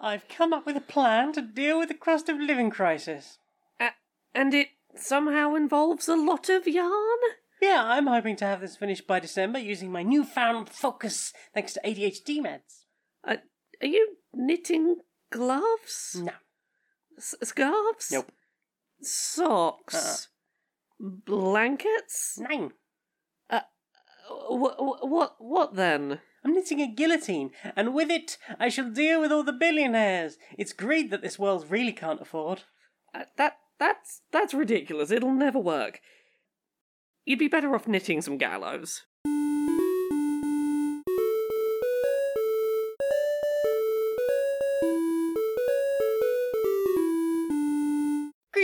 I've come up with a plan to deal with the cost of living crisis. Uh, and it somehow involves a lot of yarn? Yeah, I'm hoping to have this finished by December using my newfound focus thanks to ADHD meds. Uh, are you knitting gloves? No. S- scarves? Nope. Socks? Uh-uh. Blankets? Nine. What, what, what then? I'm knitting a guillotine, and with it I shall deal with all the billionaires. It's greed that this world really can't afford. Uh, that that's that's ridiculous. It'll never work. You'd be better off knitting some gallows.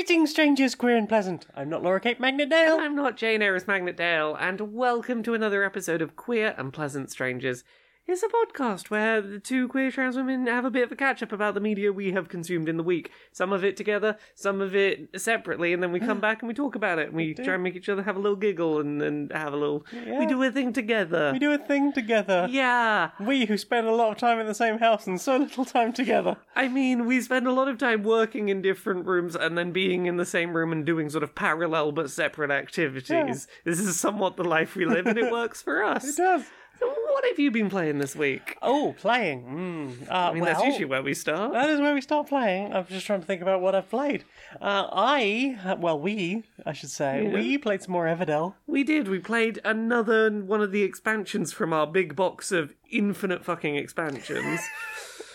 Greetings, strangers, queer and pleasant. I'm not Laura Kate Magnet Dale. I'm not Jane Aerith Magnet Dale, and welcome to another episode of Queer and Pleasant Strangers. It's a podcast where the two queer trans women have a bit of a catch up about the media we have consumed in the week. Some of it together, some of it separately, and then we come ah. back and we talk about it and we try and make each other have a little giggle and, and have a little. Yeah. We do a thing together. We do a thing together. Yeah. We who spend a lot of time in the same house and so little time together. I mean, we spend a lot of time working in different rooms and then being in the same room and doing sort of parallel but separate activities. This is somewhat the life we live, and it works for us. It does. So what have you been playing this week? Oh, playing. Mm. Uh, I mean, well, that's usually where we start. That is where we start playing. I'm just trying to think about what I've played. Uh, I, well, we, I should say, Yeah. we played some more Everdell. We did. We played another one of the expansions from our big box of infinite fucking expansions.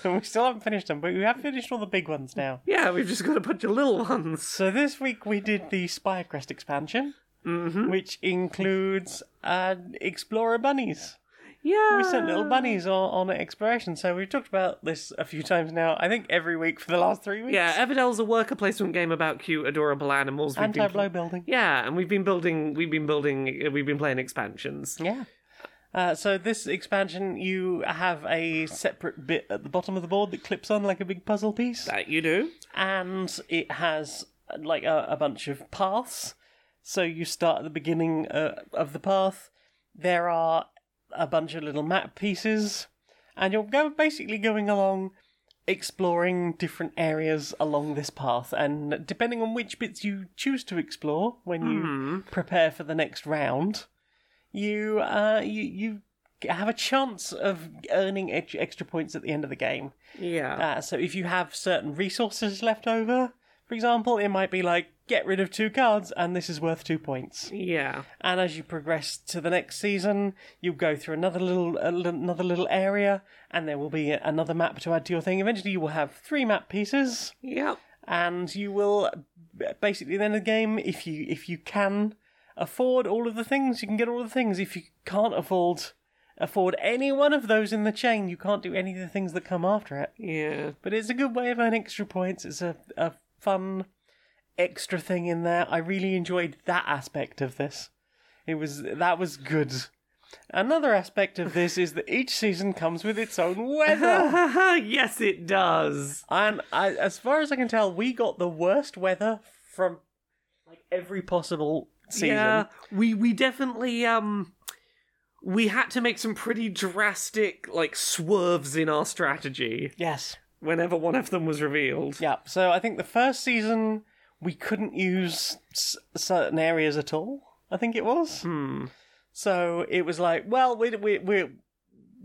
And we still haven't finished them, but we have finished all the big ones now. yeah, we've just got a bunch of little ones. So this week we did the Spirecrest expansion, Mm-hmm. which includes uh, Explorer bunnies. Yeah. We sent little bunnies on, on exploration. So we've talked about this a few times now. I think every week for the last three weeks. Yeah, Everdell's a worker placement game about cute, adorable animals. We've building. Yeah, and we've been building. We've been building. We've been playing expansions. Yeah. Uh, so this expansion, you have a separate bit at the bottom of the board that clips on like a big puzzle piece, That you do. and it has like a, a bunch of paths. So you start at the beginning uh, of the path. There are a bunch of little map pieces, and you're go- basically going along exploring different areas along this path. And depending on which bits you choose to explore when you prepare for the next round, you uh, you you have a chance of earning ex- extra points at the end of the game. Yeah. Uh, so if you have certain resources left over, for example, it might be like get rid of two cards and this is worth two points. yeah. And as you progress to the next season, you go through another little another little area, and there will be another map to add to your thing. Eventually, you will have three map pieces, Yep. and you will basically then the game, if you if you can afford all of the things, you can get all of the things. If you can't afford afford any one of those in the chain, you can't do any of the things that come after it. Yeah. But it's a good way of earning extra points. It's a, a fun extra thing in there. I really enjoyed that aspect of this. It was that was good. Another aspect of this is that each season comes with its own weather. yes, it does. and I, as far as I can tell, we got the worst weather from like every possible season. Yeah, we we definitely um we had to make some pretty drastic like swerves in our strategy Yes. Whenever one of them was revealed. Yeah. So I think the first season we couldn't use s- certain areas at all. I think it was. Hmm. So it was like, well, we we we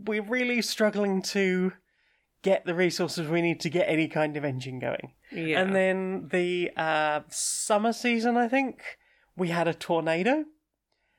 we're really struggling to get the resources we need to get any kind of engine going. Yeah. And then the uh, summer season, I think we had a tornado.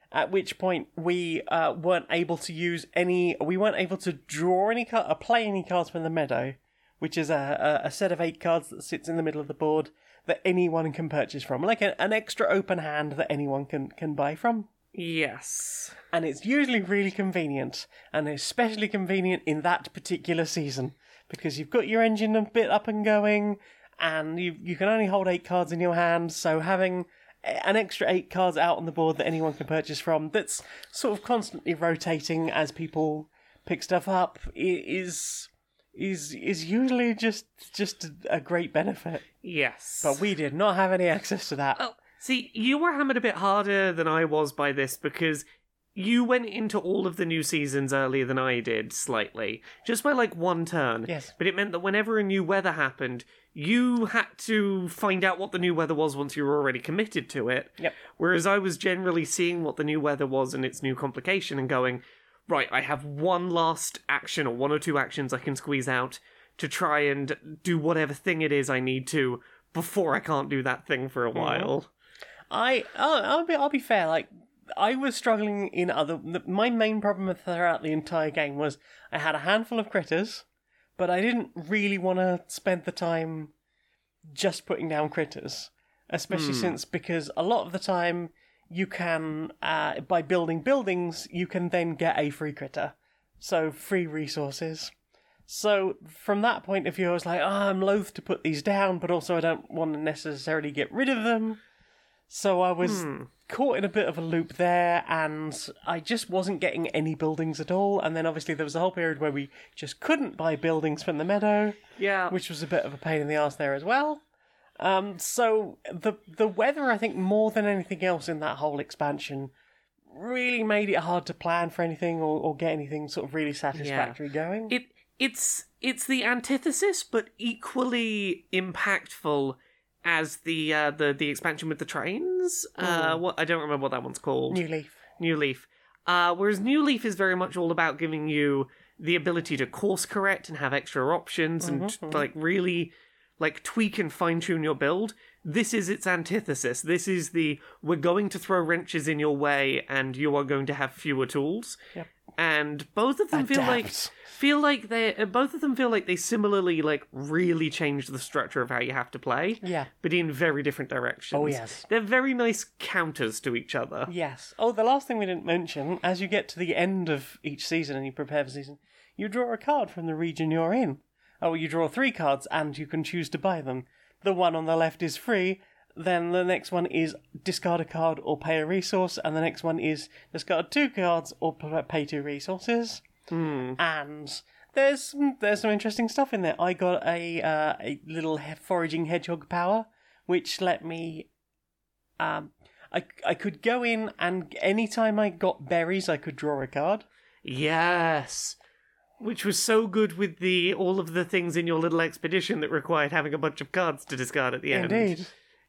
At which point we uh, weren't able to use any, we weren't able to draw any card, or play any cards from the meadow, which is a, a, a set of eight cards that sits in the middle of the board that anyone can purchase from, like a, an extra open hand that anyone can can buy from yes. and it's usually really convenient, and especially convenient in that particular season because you've got your engine a bit up and going, and you you can only hold eight cards in your hand, so having an extra eight cards out on the board that anyone can purchase from that's sort of constantly rotating as people pick stuff up is is is usually just just a- great benefit. Yes. But we did not have any access to that. Oh, see, you were hammered a bit harder than I was by this because you went into all of the new seasons earlier than I did, slightly, just by like one turn. Yes. But it meant that whenever a new weather happened, you had to find out what the new weather was once you were already committed to it. Yep. Whereas I was generally seeing what the new weather was and its new complication and going, right, I have one last action or one or two actions I can squeeze out to try and do whatever thing it is I need to before I can't do that thing for a mm-hmm. while. I I'll, I'll be I'll be fair. Like I was struggling in other. My main problem throughout the entire game was I had a handful of critters, but I didn't really want to spend the time just putting down critters, especially hmm. since because a lot of the time you can uh, by building buildings you can then get a free critter, so free resources. So from that point of view, I was like, oh, I'm loath to put these down, but also I don't want to necessarily get rid of them. So I was caught in a bit of a loop there, and I just wasn't getting any buildings at all. And then obviously there was a whole period where we just couldn't buy buildings from the meadow, Yeah. which was a bit of a pain in the ass there as well. Um, so the the weather, I think, more than anything else in that whole expansion, really made it hard to plan for anything or, or get anything sort of really satisfactory going. it it's it's the antithesis, but equally impactful as the uh, the the expansion with the trains. Uh, what I don't remember what that one's called. New Leaf. New Leaf. Uh, whereas New Leaf is very much all about giving you the ability to course correct and have extra options and like really like tweak and fine tune your build. This is its antithesis. This is the we're going to throw wrenches in your way and you are going to have fewer tools. Yep. And both of them feel like Adapt. feel like they both of them feel like they similarly like really changed the structure of how you have to play. Yeah. But in very different directions. Oh, yes. They're very nice counters to each other. Yes. Oh, the last thing we didn't mention, as you get to the end of each season and you prepare for season, you draw a card from the region you're in. Oh, you draw three cards and you can choose to buy them. The one on the left is free, then the next one is discard a card or pay a resource, and the next one is discard two cards or pay two resources. And there's some, there's some interesting stuff in there. I got a uh, a little he- foraging hedgehog power, which let me um, I, I could go in and anytime I got berries, I could draw a card. Yes. Which was so good with the all of the things in your little expedition that required having a bunch of cards to discard at the end. Indeed.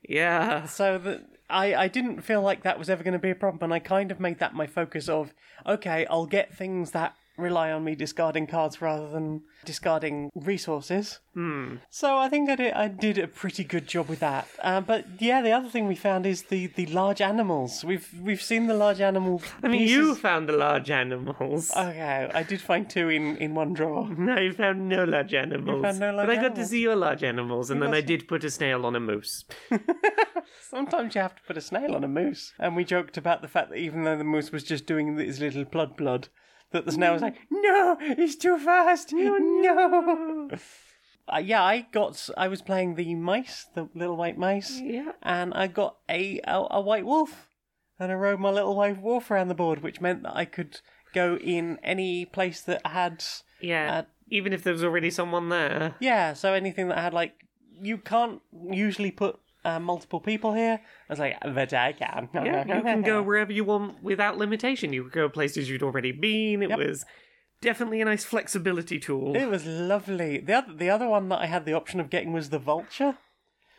Yeah. So that I, I didn't feel like that was ever going to be a problem, and I kind of made that my focus of okay, I'll get things that rely on me discarding cards rather than discarding resources. Hmm. So I think I did I did a pretty good job with that. Uh, but yeah, the other thing we found is the, the large animals. We've we've seen the large animal. I mean, pieces- you found the large animals. Okay, I did find two in, in one drawer. no, you found no large animals. found no large but I got to see your large animals, and then I did put a snail on a moose. Sometimes you have to put a snail on a moose. And we joked about the fact that even though the moose was just doing his little blood blood, that the snail was like, no, he's too fast. No, no. Uh, yeah, I got. I was playing the mice, the little white mice, Yeah. and I got a, a a white wolf, and I rode my little white wolf around the board, which meant that I could go in any place that had Yeah. Uh, Even if there was already someone there. Yeah, so anything that had like you can't usually put uh, multiple people here. I was like, but I can. Yeah, you can go wherever you want without limitation. You could go places you'd already been. It Yep. was definitely a nice flexibility tool. It was lovely. The other, the other one that I had the option of getting was the vulture,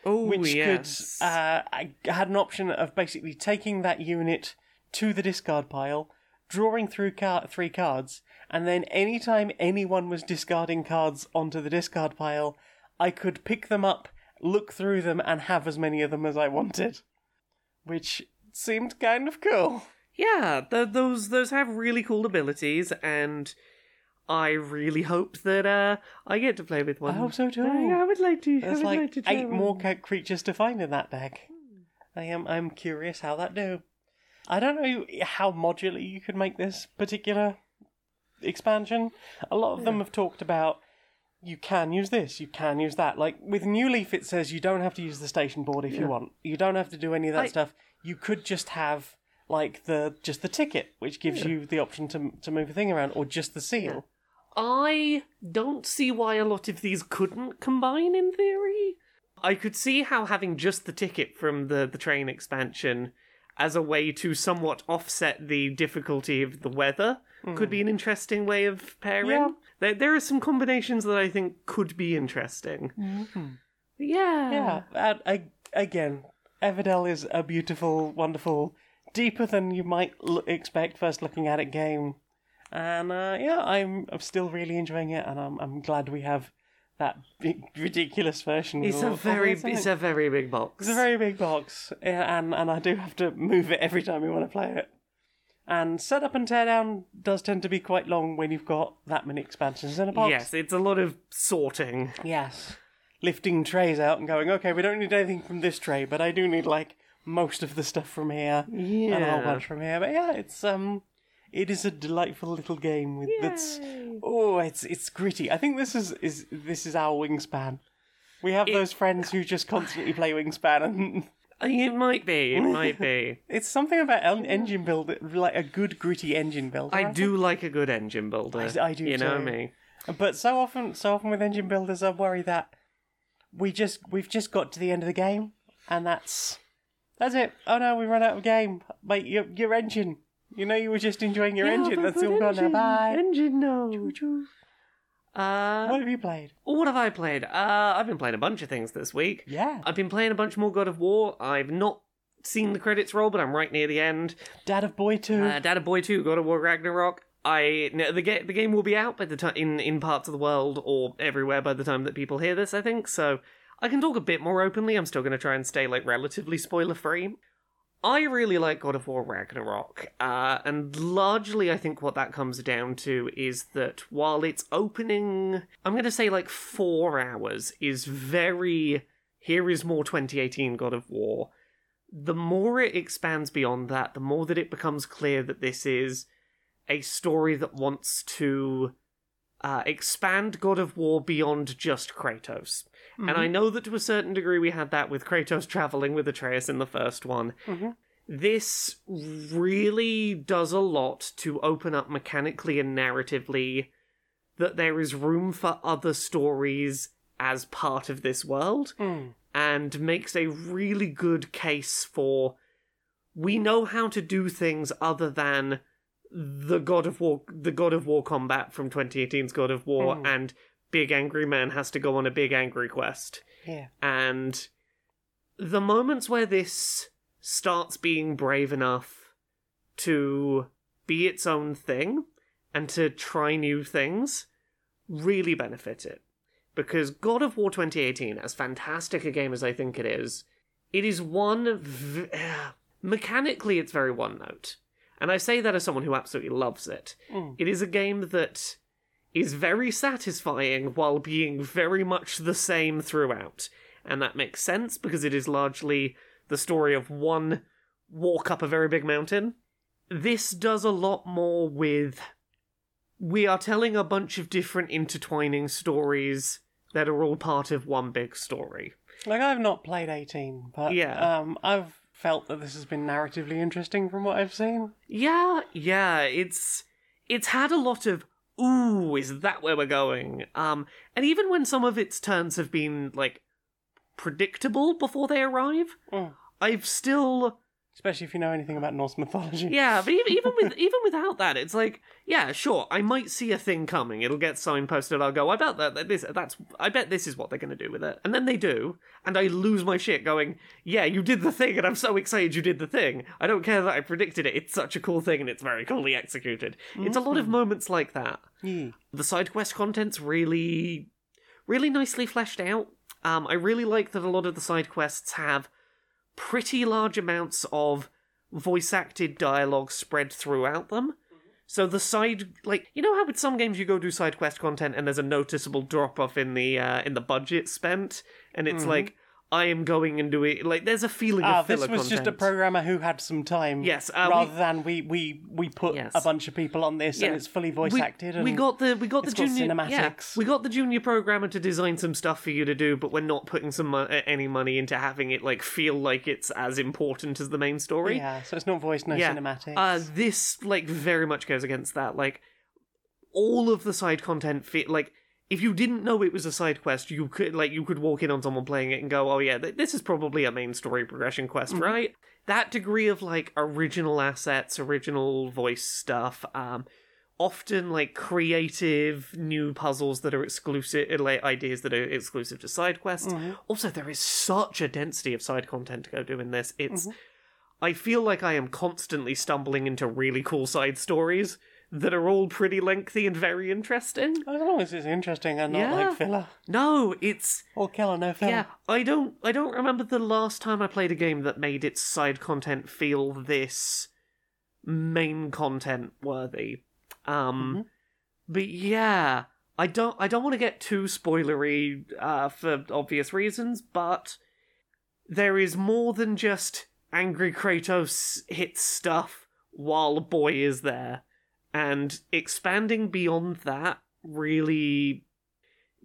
oh, which yes. could. Uh, I had an option of basically taking that unit to the discard pile, drawing through car- three cards, and then anytime anyone was discarding cards onto the discard pile, I could pick them up, look through them, and have as many of them as I wanted, which seemed kind of cool. Yeah, th- those those have really cool abilities, and I really hope that uh, I get to play with one. I hope so too. I, I would like to. I There's would like, like to try eight one. more creatures to find in that deck. I am I'm curious how that do. I don't know how modular you could make this particular expansion. A lot of them have talked about you can use this, you can use that. Like with New Leaf, it says you don't have to use the station board if you want. You don't have to do any of that I- stuff. You could just have like the just the ticket, which gives you the option to to move a thing around, or just the seal. I don't see why a lot of these couldn't combine in theory. I could see how having just the ticket from the, the train expansion as a way to somewhat offset the difficulty of the weather could hmm. be an interesting way of pairing. Yeah. There, there are some combinations that I think could be interesting. Yeah. Yeah, and I, again, Everdell is a beautiful, wonderful, deeper than you might l- expect first looking at it game, and uh, yeah, I'm I'm still really enjoying it, and I'm I'm glad we have that big, ridiculous version. It's a very, all those it's a very big box. It's a very big box, yeah, and and I do have to move it every time we want to play it. And setup and teardown does tend to be quite long when you've got that many expansions in a box. Yes, it's a lot of sorting. Yes. Lifting trays out and going, okay, we don't need anything from this tray, but I do need like most of the stuff from here and a whole bunch from here. But yeah, it's um it is a delightful little game with that's oh, it's it's gritty. I think this is is this is our wingspan. We have those friends who just constantly play wingspan and It might be, it might be. it's something about en- engine builder, like a good gritty engine builder. I think. do like a good engine builder. I- I do You know me. But so often, so often with engine builders, I worry that we just we've just got to the end of the game, and that's that's it. Oh no, we run out of game. Mate, your your engine. You know, you were just enjoying your engine. That's all gone now. Bye. Engine, no. Uh, What have you played? what have I played? Uh, I've been playing a bunch of things this week. Yeah, I've been playing a bunch more God of War. I've not seen the credits roll, but I'm right near the end. Dad of Boy Two. Uh, of Boy 2, God of War Ragnarok. I no, the game the game will be out by the time in in parts of the world or everywhere by the time that people hear this. I think so. I can talk a bit more openly. I'm still going to try and stay like relatively spoiler free. I really like God of War Ragnarok, uh, and largely I think what that comes down to is that while its opening, I'm going to say like four hours, is very here is more 2018 God of War. The more it expands beyond that, the more that it becomes clear that this is a story that wants to uh, expand God of War beyond just Kratos. And I know that to a certain degree we had that with Kratos traveling with Atreus in the first one. Mhm. This really does a lot to open up mechanically and narratively that there is room for other stories as part of this world Mm. and makes a really good case for we know how to do things other than the God of War the God of War combat from 2018's God of War Mm. and Big Angry Man has to go on a big angry quest. Yeah. And the moments where this starts being brave enough to be its own thing and to try new things really benefit it. Because God of War 2018, as fantastic a game as I think it is, it is one. V- mechanically, it's very one note. And I say that as someone who absolutely loves it. Mm. It is a game that is very satisfying while being very much the same throughout. And that makes sense because it is largely the story of one walk up a very big mountain. This does a lot more with. We are telling a bunch of different intertwining stories that are all part of one big story. Like I've not played 18, but Yeah. um, I've felt that this has been narratively interesting from what I've seen. Yeah, yeah, it's it's had a lot of ooh, is that where we're going? Um and even when some of its turns have been like predictable before they arrive, Mm. I've still Especially if you know anything about Norse mythology. yeah, but even even with even without that, it's like yeah, sure, I might see a thing coming. It'll get signposted. I'll go. I bet that, that this that's I bet this is what they're going to do with it, and then they do, and I lose my shit going. Yeah, you did the thing, and I'm so excited you did the thing. I don't care that I predicted it. It's such a cool thing, and it's very coolly executed. It's a lot of moments like that. The side quest content's really, really nicely fleshed out. Um, I really like that a lot of the side quests have pretty large amounts of voice acted dialogue spread throughout them. So the side, like you know how with some games you go do side quest content and there's a noticeable drop off in the uh, in the budget spent, and it's like I am going and doing like there's a feeling Ah, of filler this was just a programmer who had some time. Yes, uh, rather we- than we we we put Yes. a bunch of people on this Yeah. and it's fully voice we, acted. And we got the we got the junior yeah, we got the junior programmer to design some stuff for you to do, but we're not putting some mo- uh, any money into having it like feel like it's as important as the main story. yeah, so it's not voice, no Yeah. cinematics. Uh, this like very much goes against that. Like all of the side content, fe- like if you didn't know it was a side quest, you could like you could walk in on someone playing it and go, "Oh yeah, th- this is probably a main story progression quest, right?" That degree of like original assets, original voice stuff, um, often like creative new puzzles that are exclusive, uh, like ideas that are exclusive to side quests. Also, there is such a density of side content to go do in this. It's I feel like I am constantly stumbling into really cool side stories that are all pretty lengthy and very interesting. As long as it's interesting and not Yeah. like filler No, it's or killer, no filler. yeah. I don't I don't remember the last time I played a game that made its side content feel this main content worthy. Um but yeah, I don't I don't want to get too spoilery uh for obvious reasons, but there is more than just angry Kratos hits stuff while a boy is there. And expanding beyond that really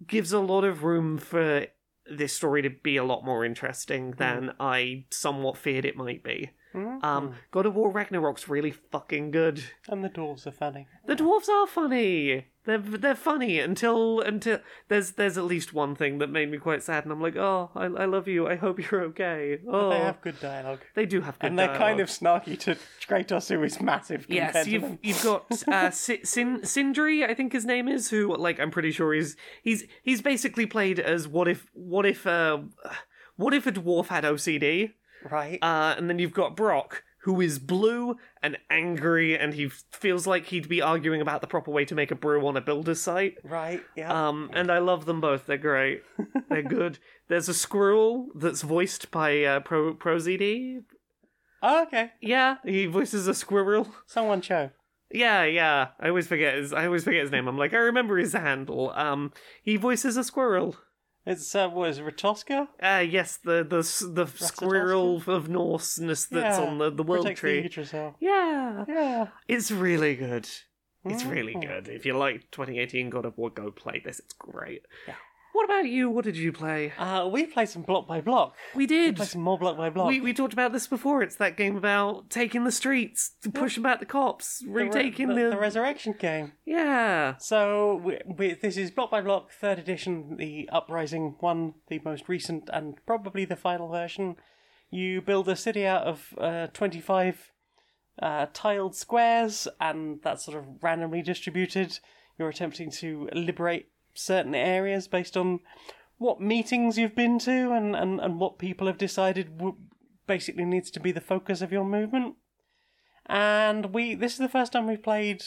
gives a lot of room for this story to be a lot more interesting hmm. than I somewhat feared it might be. Mhm. Um, God of War Ragnarok's really fucking good. and the dwarves are funny. The dwarves are funny. They're they're funny until until there's there's at least one thing that made me quite sad, and I'm like, oh, I, I love you. I hope you're okay. Oh, They have good dialogue. they do have good and they're kind of snarky to Kratos, who is massive Yes, you've you've got uh, Sin Sindri, I think his name is, who like I'm pretty sure he's he's he's basically played as what if what if uh what if a dwarf had OCD, Right. uh, and then you've got Brok who is blue and angry, and he feels like he'd be arguing about the proper way to make a brew on a builder's site. right, yeah. Um, and I love them both. They're great. They're good. There's a squirrel that's voiced by uh, Pro ProZD. oh, okay. Yeah, he voices a squirrel. Someone show. Yeah, yeah. I always forget his. I always forget his name. I'm like, I remember his handle. Um, he voices a squirrel. It's, uh, what is it, Ratoska? Ah, yes, the the the squirrel of Norseness that's Yeah, on the the world Protect tree. The Yeah, Yeah. it's really good. It's really Mhm. good. If you like 2018 God of War, go play this. It's great. Yeah. What about you? What did you play? Uh, we played some Bloc by Bloc. We did. We played some more Bloc by Bloc. We, we talked about this before. It's that game about taking the streets, pushing back the cops, The re- retaking the, the, the resurrection game. yeah. So we, we, this is Bloc by Bloc, third edition, the Uprising one, the most recent and probably the final version. You build a city out of uh, 25 uh, tiled squares, and that's sort of randomly distributed. You're attempting to liberate certain areas based on what meetings you've been to and, and, and what people have decided w- basically needs to be the focus of your movement. And we this is the first time we've played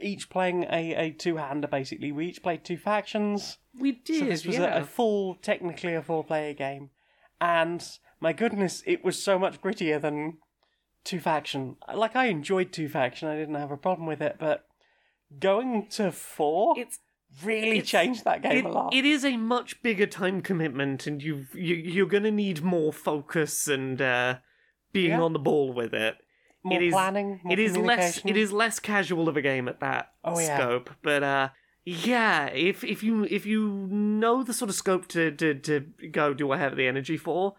each playing a, a two hander basically. We each played two factions. We did. So this was yeah. a, a full, technically a four player game. And my goodness, it was so much grittier than two faction. Like I enjoyed two faction, I didn't have a problem with it, but going to four it's really it's- changed that game it, a lot. it is a much bigger time commitment, and you've, you you're gonna need more focus and uh, being Yeah. on the ball with it. more it is- planning, more it is less it is less casual of a game at that Oh, yeah. scope, but uh. Yeah, if if you if you know the sort of scope to, to, to go, do I have the energy for?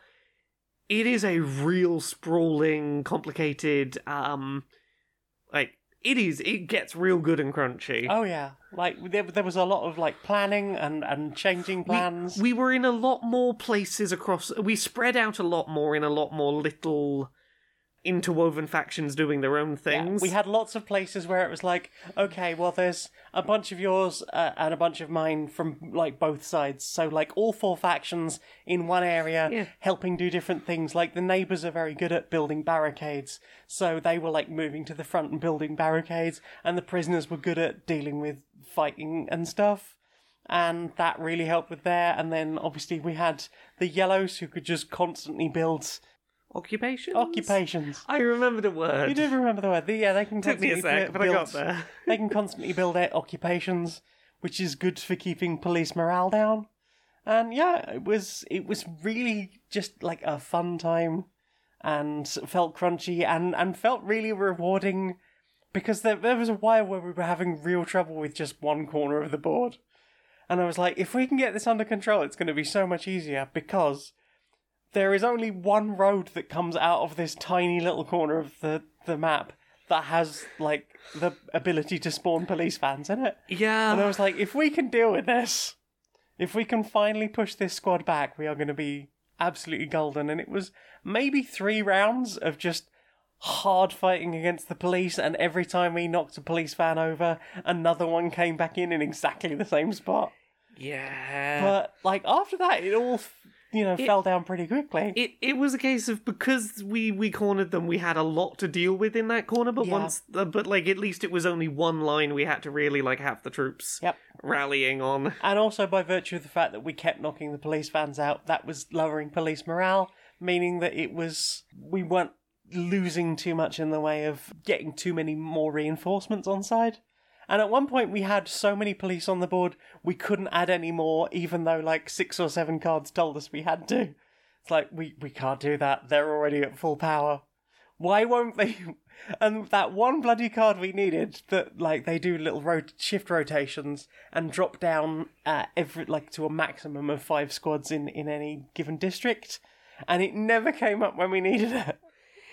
It is a real sprawling, complicated, um, like it is. It gets real good and crunchy. Oh yeah, like there, there was a lot of like planning and and changing plans. We were in a lot more places across. We spread out a lot more in a lot more little interwoven factions doing their own Yeah, things. we had lots of places where it was like, okay, well, there's a bunch of yours uh, and a bunch of mine from like both sides. So like all four factions in one area, Yeah. helping do different things. Like the neighbors are very good at building barricades, so they were like moving to the front and building barricades, and the prisoners were good at dealing with fighting and stuff. And that really helped with there. And then obviously we had the yellows who could just constantly build Occupations. occupations. I remember the word. You do remember the word. Yeah, they can Took me a sec, bu- but I got there. they can constantly build their occupations, which is good for keeping police morale down. And yeah, it was it was really just like a fun time, and felt crunchy and and felt really rewarding, because there there was a while where we were having real trouble with just one corner of the board, and I was like, if we can get this under control, it's going to be so much easier because there is only one road that comes out of this tiny little corner of the, the map that has like the ability to spawn police vans in it. Yeah. And I was like, if we can deal with this, if we can finally push this squad back, we are going to be absolutely golden. And it was maybe three rounds of just hard fighting against the police, and every time we knocked a police van over, another one came back in in exactly the same spot. Yeah. But like after that, it all you know fell down pretty quickly. it it was a case of because we we cornered them we had a lot to deal with in that corner but Yeah. once uh, but like at least it was only one line we had to really like have the troops Yep. rallying on And also by virtue of the fact that we kept knocking the police vans out, that was lowering police morale, meaning that it was we weren't losing too much in the way of getting too many more reinforcements on side. And at one point we had so many police on the board we couldn't add any more, even though like six or seven cards told us we had to. It's like we, we can't do that. They're already at full power. Why won't they? And that one bloody card we needed that like they do little rot- shift rotations and drop down uh, every like to a maximum of five squads in in any given district, and it never came up when we needed it.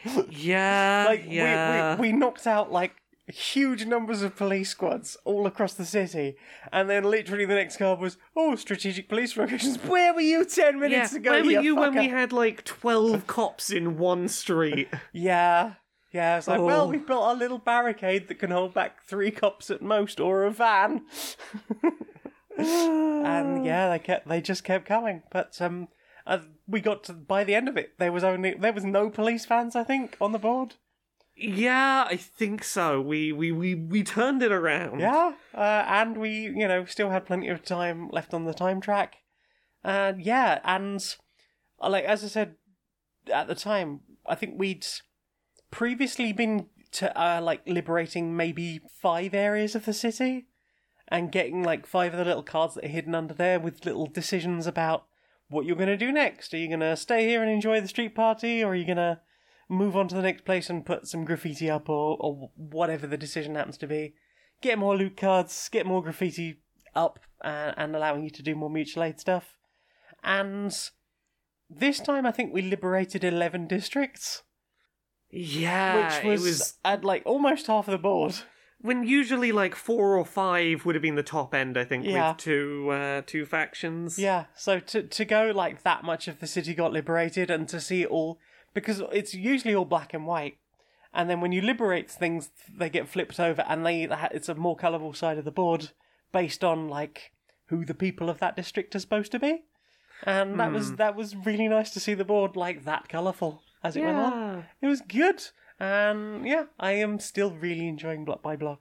yeah Like yeah we, we we knocked out like huge numbers of police squads all across the city, and then literally the next card was oh strategic police locations. Where were you ten yeah minutes ago? where were you when we had like 12 cops in one street Yeah. Yeah, it's like, well, Oh. we've built a little barricade that can hold back three cops at most, or a van. and yeah, they kept, they just kept coming. But um, uh, we got to by the end of it, there was only there was no police vans, I think, on the board. Yeah i think so we we we, we turned it around Yeah, uh, and we, you know, still had plenty of time left on the time track. And yeah, and uh, like as I said at the time, I think we'd previously been to uh, like liberating maybe five areas of the city and getting like five of the little cards that are hidden under there with little decisions about what you're going to do next. Are you going to stay here and enjoy the street party, or are you going to move on to the next place and put some graffiti up, or or whatever the decision happens to be? Get more loot cards, get more graffiti up, uh, and allowing you to do more mutual aid stuff. And this time, I think we liberated eleven districts, yeah which was, was at like almost half of the board. when usually like four or five would have been the top end i think Yeah. with two uh two factions Yeah, so to to go like that much of the city got liberated and to see it all because it's usually all black and white, and then when you liberate things, they get flipped over and they it's a more colourful side of the board based on like who the people of that district are supposed to be, and that was hmm. that was really nice to see the board like that colourful as it went on. It was good, and yeah, I am still really enjoying Bloc by Bloc.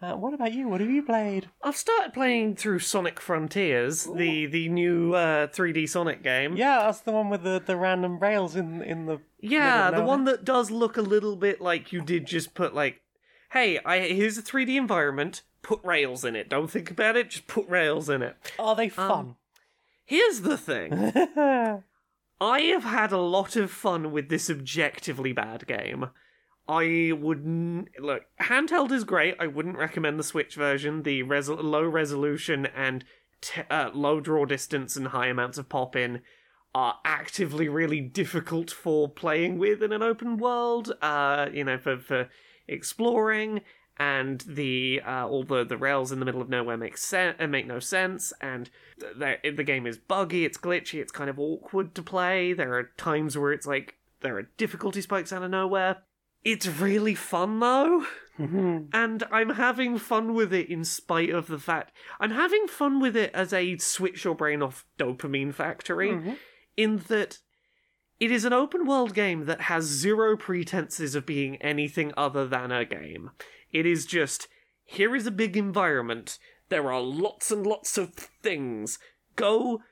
Uh, what about you? What have you played? I've started playing through Sonic Frontiers, the the new uh, 3D Sonic game. Yeah, that's the one with the, the random rails in in the Yeah, the one that does look a little bit like you did just put like, hey, I here's a 3D environment, put rails in it. Don't think about it, just put rails in it. Are they fun? Here's the thing. I have had a lot of fun with this objectively bad game. I wouldn't look handheld is great. I wouldn't recommend the Switch version. The res- low resolution and t- uh, low draw distance and high amounts of pop in are actively really difficult for playing with in an open world. Uh, you know, for for exploring and the uh, all the, the rails in the middle of nowhere make sense uh, make no sense and the, the game is buggy it's glitchy it's kind of awkward to play there are times where it's like there are difficulty spikes out of nowhere it's really fun though mm-hmm. and i'm having fun with it in spite of the fact i'm having fun with it as a switch your brain off dopamine factory mm-hmm. in that it is an open world game that has zero pretenses of being anything other than a game. It is just here is a big environment. There are lots and lots of things. Go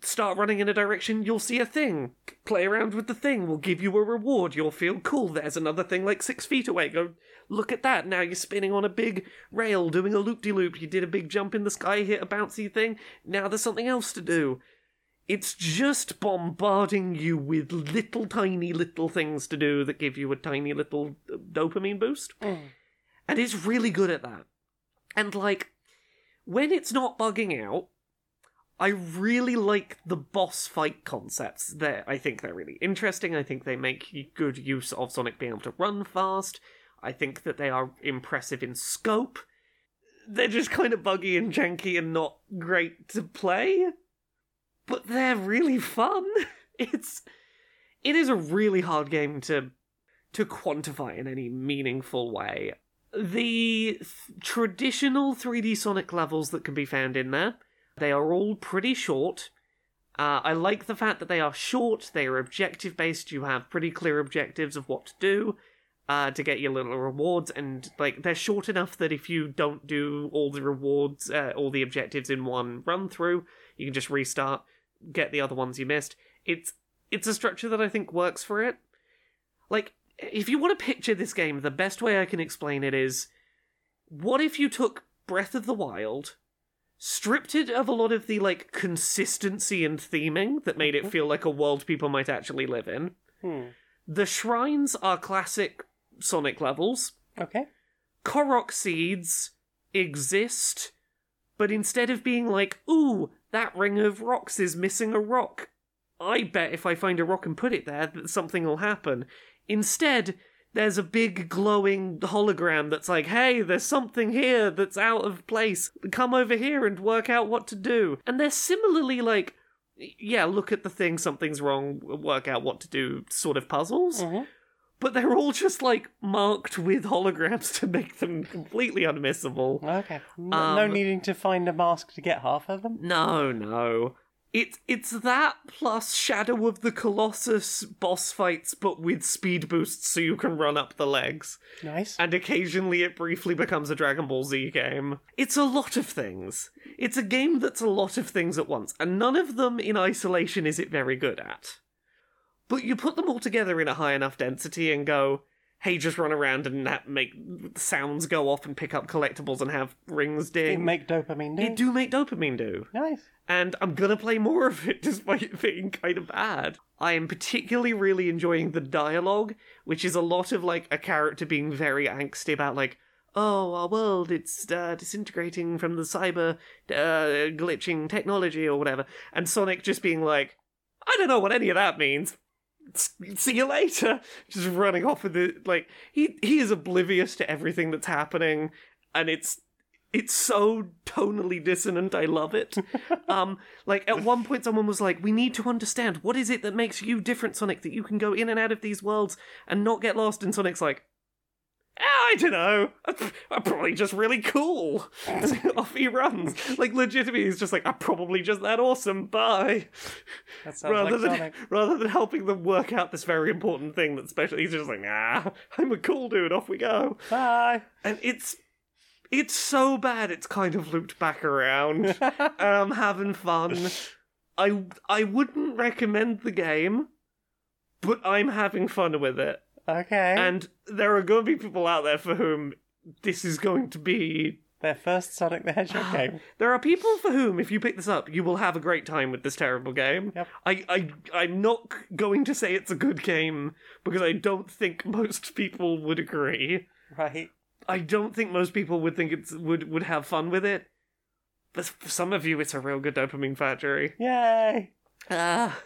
start running in a direction, you'll see a thing. Play around with the thing, we'll give you a reward. You'll feel cool. There's another thing like six feet away. Go look at that. Now you're spinning on a big rail, doing a loop de loop. You did a big jump in the sky, hit a bouncy thing. Now there's something else to do. It's just bombarding you with little tiny little things to do that give you a tiny little uh, dopamine boost. And it's really good at that. And like, when it's not bugging out, I really like the boss fight concepts there. I think they're really interesting. I think they make good use of Sonic being able to run fast. I think that they are impressive in scope. They're just kind of buggy and janky and not great to play, but they're really fun. It's it is a really hard game to to quantify in any meaningful way. The th- traditional 3D Sonic levels that can be found in there, they are all pretty short. Uh, I like the fact that they are short, they are objective based, you have pretty clear objectives of what to do uh, to get your little rewards, and like they're short enough that if you don't do all the rewards, uh, all the objectives in one run through, you can just restart, get the other ones you missed. It's it's a structure that I think works for it. Like, if you want to picture this game, the best way I can explain it is what if you took Breath of the Wild, stripped it of a lot of the like consistency and theming that made it feel like a world people might actually live in. Hmm. The shrines are classic Sonic levels. Okay. Korok seeds exist, but instead of being like, ooh, that ring of rocks is missing a rock, I bet if I find a rock and put it there, that something will happen. Instead, there's a big glowing hologram that's like, hey, there's something here that's out of place. Come over here and work out what to do. And they're similarly like, yeah, look at the thing, something's wrong, work out what to do sort of puzzles. Mhm. But they're all just like marked with holograms to make them completely unmissable. Okay. No Um, needing to find a mask to get half of them. No, no. It's it's that plus Shadow of the Colossus boss fights, but with speed boosts so you can run up the legs. Nice. And occasionally it briefly becomes a Dragon Ball Z game. It's a lot of things. It's a game that's a lot of things at once, and none of them in isolation is it very good at. But you put them all together in a high enough density and go, hey, just run around and ha- make sounds go off and pick up collectibles and have rings It ding. make dopamine do. It do make dopamine do Nice. and I'm gonna play more of it despite it being kind of bad. I am particularly really enjoying the dialogue, which is a lot of like a character being very angsty about like, oh, our world, it's uh, disintegrating from the cyber uh, glitching technology or whatever, and Sonic just being like, I don't know what any of that means. See you later. Just running off with it. Like he he is oblivious to everything that's happening, and it's it's so tonally dissonant. I love it. um, like at one point, someone was like, "We need to understand what is it that makes you different, Sonic, that you can go in and out of these worlds and not get lost." And Sonic's like, "Ah, Ah, "I don't know. I'm probably just really cool." Off he runs. Like legitimately, he's just like, "I'm probably just that awesome." Bye. That sounds Rather like than Sonic. rather than helping them work out this very important thing that's special, he's just like, "Nah, I'm a cool dude. Off we go." Bye. and it's it's so bad it's kind of looped back around and i'm um, having fun i i wouldn't recommend the game but i'm having fun with it okay. and there are going to be people out there for whom this is going to be Their first Sonic the Hedgehog game. there are people for whom if you pick this up you will have a great time with this terrible game Yep. I, I i'm not going to say it's a good game because i don't think most people would agree Right. I don't think most people would think it's would would have fun with it. But for some of you, it's a real good dopamine factory. Yay. Ah,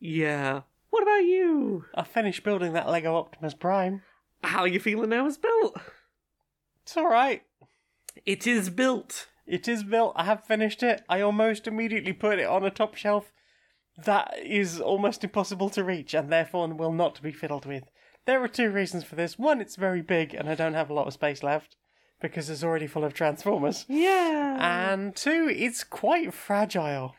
yeah. What about you? I finished building that Lego Optimus Prime. How are you feeling now? It's built. It's alright. It is built. It is built. I have finished it. I almost immediately put it on a top shelf that is almost impossible to reach and therefore will not be fiddled with. There are two reasons for this. One, it's very big and I don't have a lot of space left because it's already full of Transformers. Yeah. And two, it's quite fragile.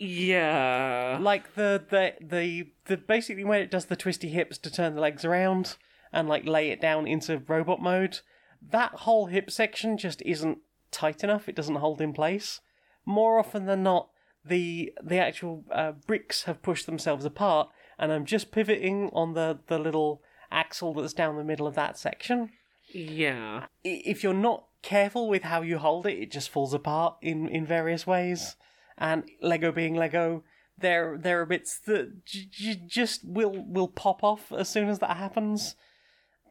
Yeah. Like the the the the basically when it does the twisty hips to turn the legs around and like lay it down into robot mode, that whole hip section just isn't tight enough. It doesn't hold in place. More often than not, the the actual uh, bricks have pushed themselves apart, and I'm just pivoting on the the little axle that's down the middle of that section. Yeah. If you're not careful with how you hold it, it just falls apart in in various ways. And Lego being Lego, there there are bits that j- j- just will will pop off as soon as that happens.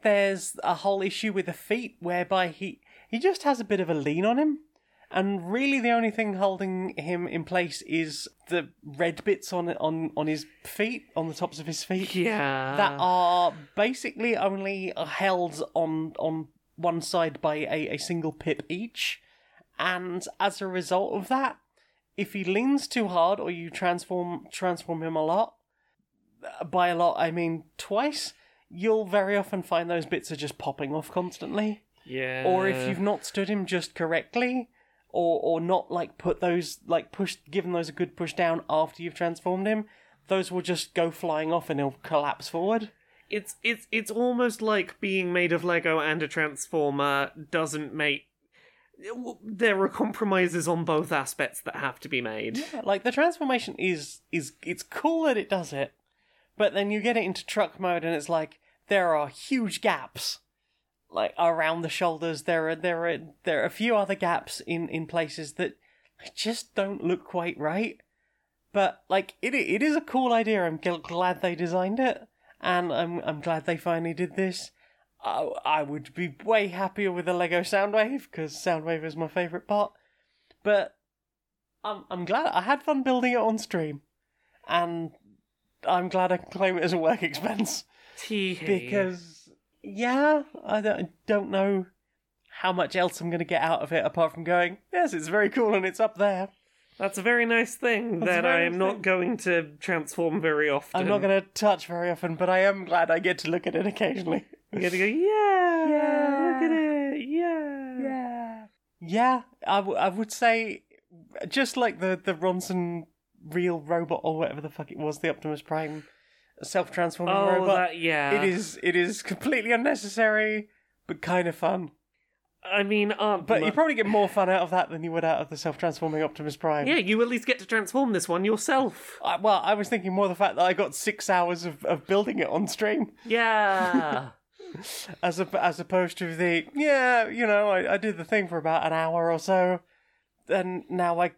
There's a whole issue with the feet whereby he he just has a bit of a lean on him, and really the only thing holding him in place is the red bits on on on his feet, on the tops of his feet, Yeah. that are basically only held on on one side by a, a single pip each, and as a result of that, if he leans too hard or you transform transform him a lot, uh, by a lot I mean twice, you'll very often find those bits are just popping off constantly yeah. or if you've not stood him just correctly or or not like put those like push given those a good push down after you've transformed him those will just go flying off and he'll collapse forward it's it's it's almost like being made of Lego and a transformer doesn't make there are compromises on both aspects that have to be made. Yeah, like the transformation is is it's cool that it does it but then you get it into truck mode and it's like there are huge gaps like around the shoulders. There are there are there are a few other gaps in in places that just don't look quite right. But like it it is a cool idea. I'm glad they designed it and i'm i'm glad they finally did this I, I would be way happier with a Lego Soundwave because Soundwave is my favorite part. But I'm I'm glad I had fun building it on stream, and I'm glad I can claim it as a work expense because yeah, I don't, I don't know how much else I'm going to get out of it apart from going yes, it's very cool and it's up there. that's a very nice thing That's that I am nice not thing. going to transform very often. I'm not going to touch very often, but I am glad I get to look at it occasionally. I'm gonna go. Yeah, Yeah. look at it. Yeah, Yeah. Yeah, I, w- I would say just like the, the Robosen real robot or whatever the fuck it was, the Optimus Prime self transforming Oh, robot. that yeah. It is it is completely unnecessary, but kind of fun. I mean, Aunt But you probably get more fun out of that than you would out of the self transforming Optimus Prime. yeah, you at least get to transform this one yourself. I, well, I was thinking more the fact that I got six hours of, of building it on stream, Yeah. as a, as opposed to the yeah, you know, I, I did the thing for about an hour or so, and now I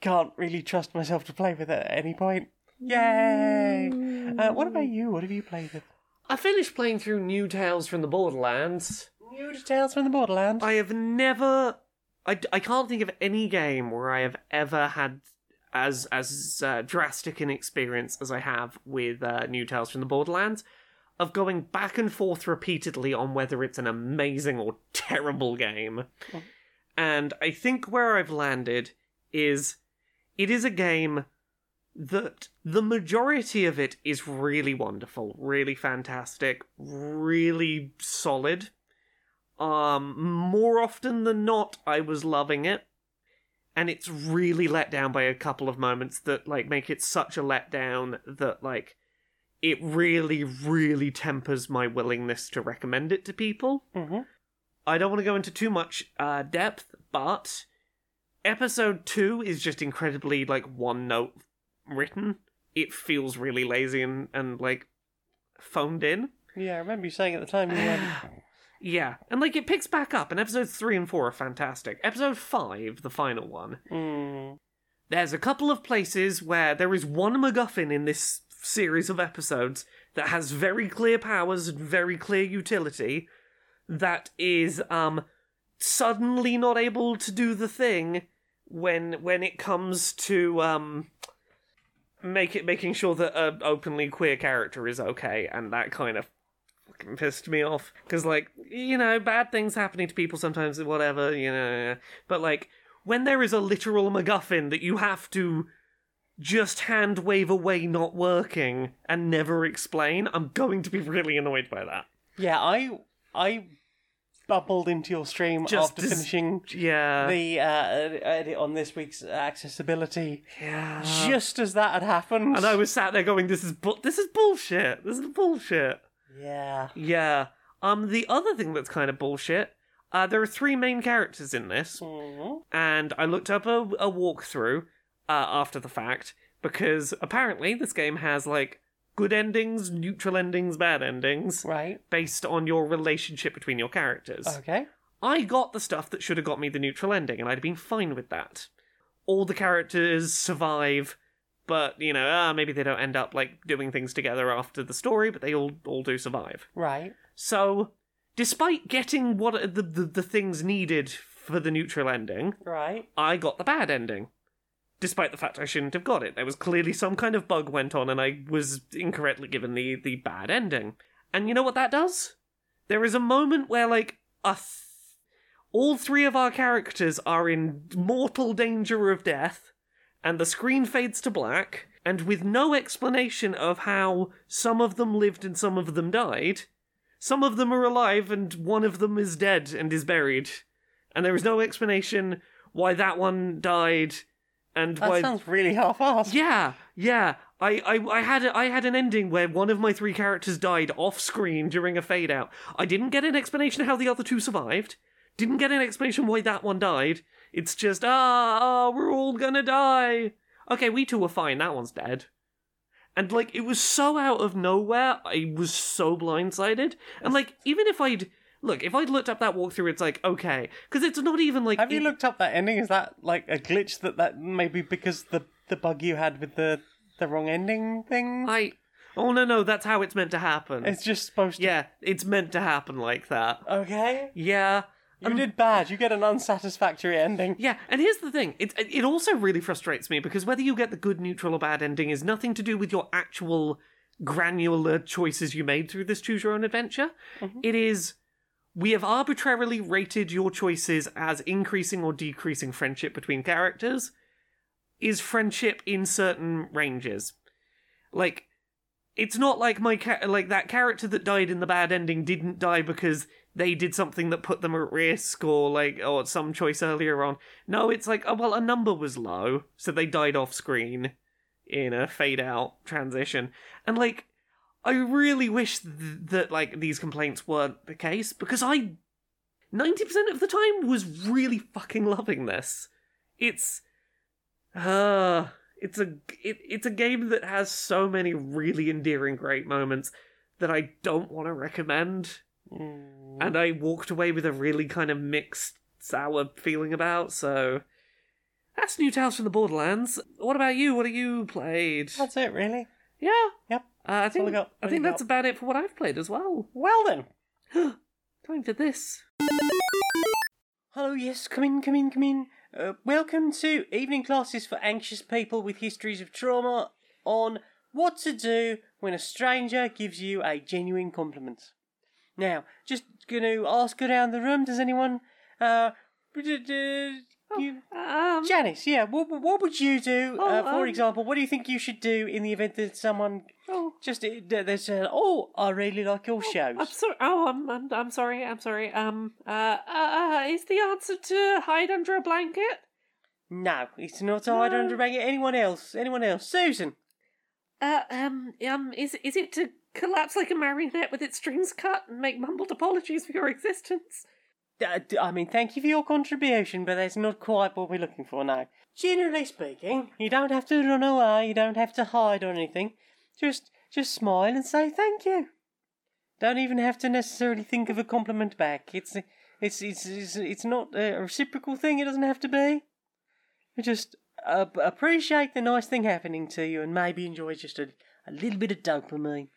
can't really trust myself to play with it at any point. Yay! Uh, what about you? What have you played with? I finished playing through New Tales from the Borderlands. New Tales from the Borderlands. I have never. I, I can't think of any game where I have ever had as as uh, drastic an experience as I have with uh, New Tales from the Borderlands of going back and forth repeatedly on whether it's an amazing or terrible game. And I think where I've landed is it is a game that the majority of it is really wonderful, really fantastic, really solid. Um, more often than not, I was loving it, and it's really let down by a couple of moments that like make it such a letdown that like it really, really tempers my willingness to recommend it to people. hmm I don't want to go into too much uh, depth, but episode two is just incredibly like one note written. It feels really lazy and, and like phoned in. Yeah, I remember you saying at the time you went, Yeah, and like it picks back up, and episodes three and four are fantastic. Episode five, the final one, mm, there's a couple of places where there is one MacGuffin in this series of episodes that has very clear powers and very clear utility that is um suddenly not able to do the thing when when it comes to um make it making sure that a openly queer character is okay. And that kind of pissed me off. Because like you know bad things happening to people sometimes whatever you know but like when there is a literal MacGuffin that you have to just hand wave away not working and never explain, I'm going to be really annoyed by that. yeah, I I bubbled into your stream Just after as- finishing Yeah. the uh, edit on this week's accessibility. yeah. just as that had happened. and I was sat there going, "This is bu- this is bullshit. This is bullshit." Yeah. Yeah. Um. The other thing that's kind of bullshit. Uh, there are three main characters in this, Mhm. and I looked up a, a walkthrough uh, after the fact because apparently this game has like good endings, neutral endings, bad endings Right. based on your relationship between your characters. Okay. I got the stuff that should have got me the neutral ending, and I'd have been fine with that. All the characters survive, but you know, ah, maybe they don't end up like doing things together after the story, but they all all do survive. Right. So, despite getting what the the, the things needed for the neutral ending. Right. I got the bad ending. Despite the fact I shouldn't have got it. There was clearly some kind of bug went on and I was incorrectly given the, the bad ending. And you know what that does? There is a moment where, like, a th- all three of our characters are in mortal danger of death, and the screen fades to black, and with no explanation of how some of them lived and some of them died, some of them are alive and one of them is dead and is buried. And there is no explanation why that one died and That why sounds really half-assed. yeah, yeah. I, I, I had a, I had an ending where one of my three characters died off screen during a fade out. I didn't get an explanation how the other two survived. Didn't get an explanation why that one died. It's just ah, ah we're all gonna die. Okay, we two were fine. That one's dead. And like it was so out of nowhere, I was so blindsided. And like even if I'd look, if I'd looked up that walkthrough, it's like okay, because it's not even like Have you it- looked up that ending? Is that like a glitch that that maybe because the the bug you had with the the wrong ending thing? I oh no no, that's how it's meant to happen. It's just supposed to. Yeah, it's meant to happen like that. Okay. Yeah. You um, did bad. You get an unsatisfactory ending. Yeah, and here's the thing. It it also really frustrates me because whether you get the good, neutral, or bad ending is nothing to do with your actual granular choices you made through this choose your own adventure. Mm-hmm. It is we have arbitrarily rated your choices as increasing or decreasing friendship between characters. Is friendship in certain ranges? Like it's not like my ca- like that character that died in the bad ending didn't die because they did something that put them at risk or like or some choice earlier on. No, it's like oh well a number was low, so they died off screen in a fade out transition. And like I really wish th- that like these complaints weren't the case because I 90% of the time was really fucking loving this. It's uh it's a it, it's a game that has so many really endearing great moments that I don't want to recommend Mm. and I walked away with a really kind of mixed sour feeling about so that's New Tales from the Borderlands. What about you? What have you played? That's it, really. Yeah. Yep. Uh, I think I got. I think that's about it for what I've played as well. Well then. Time for this. Hello, yes, come in, come in, come in. Uh, welcome to evening classes for anxious people with histories of trauma on what to do when a stranger gives you a genuine compliment. Now, just going to ask around the room. Does anyone? Uh, you, Um, Janice, yeah. What what would you do? Oh, uh, for um, example, what do you think you should do in the event that someone oh, just uh, there's a, oh I really like your shows. I'm sorry. Oh, I'm, I'm I'm sorry. I'm sorry. Um, uh, uh, is the answer to hide under a blanket? No, it's not to hide under a blanket. Anyone else? Anyone else? Susan. Uh, um, um, is is it to collapse like a marionette with its strings cut and make mumbled apologies for your existence? Uh, I mean, thank you for your contribution, but that's not quite what we're looking for now. Generally speaking, you don't have to run away, you don't have to hide or anything. Just, just smile and say thank you. Don't even have to necessarily think of a compliment back. It's, it's, it's, it's, it's not a reciprocal thing. It doesn't have to be. Just uh, appreciate the nice thing happening to you, and maybe enjoy just a, a little bit of dopamine.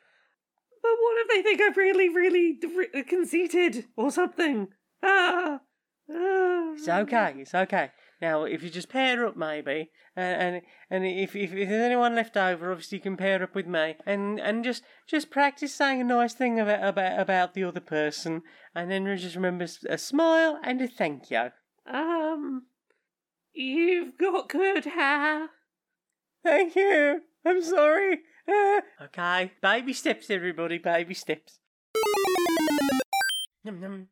But what if they think I'm really, really conceited or something? Ah, ah. It's okay. It's okay. Now, if you just pair up, maybe, and and, and if, if if there's anyone left over, obviously you can pair up with me, and and just just practice saying a nice thing about about about the other person, and then just remember a smile and a thank you. Um, you've got good hair. Thank you. I'm sorry. Okay, baby steps, everybody. Baby steps. Num num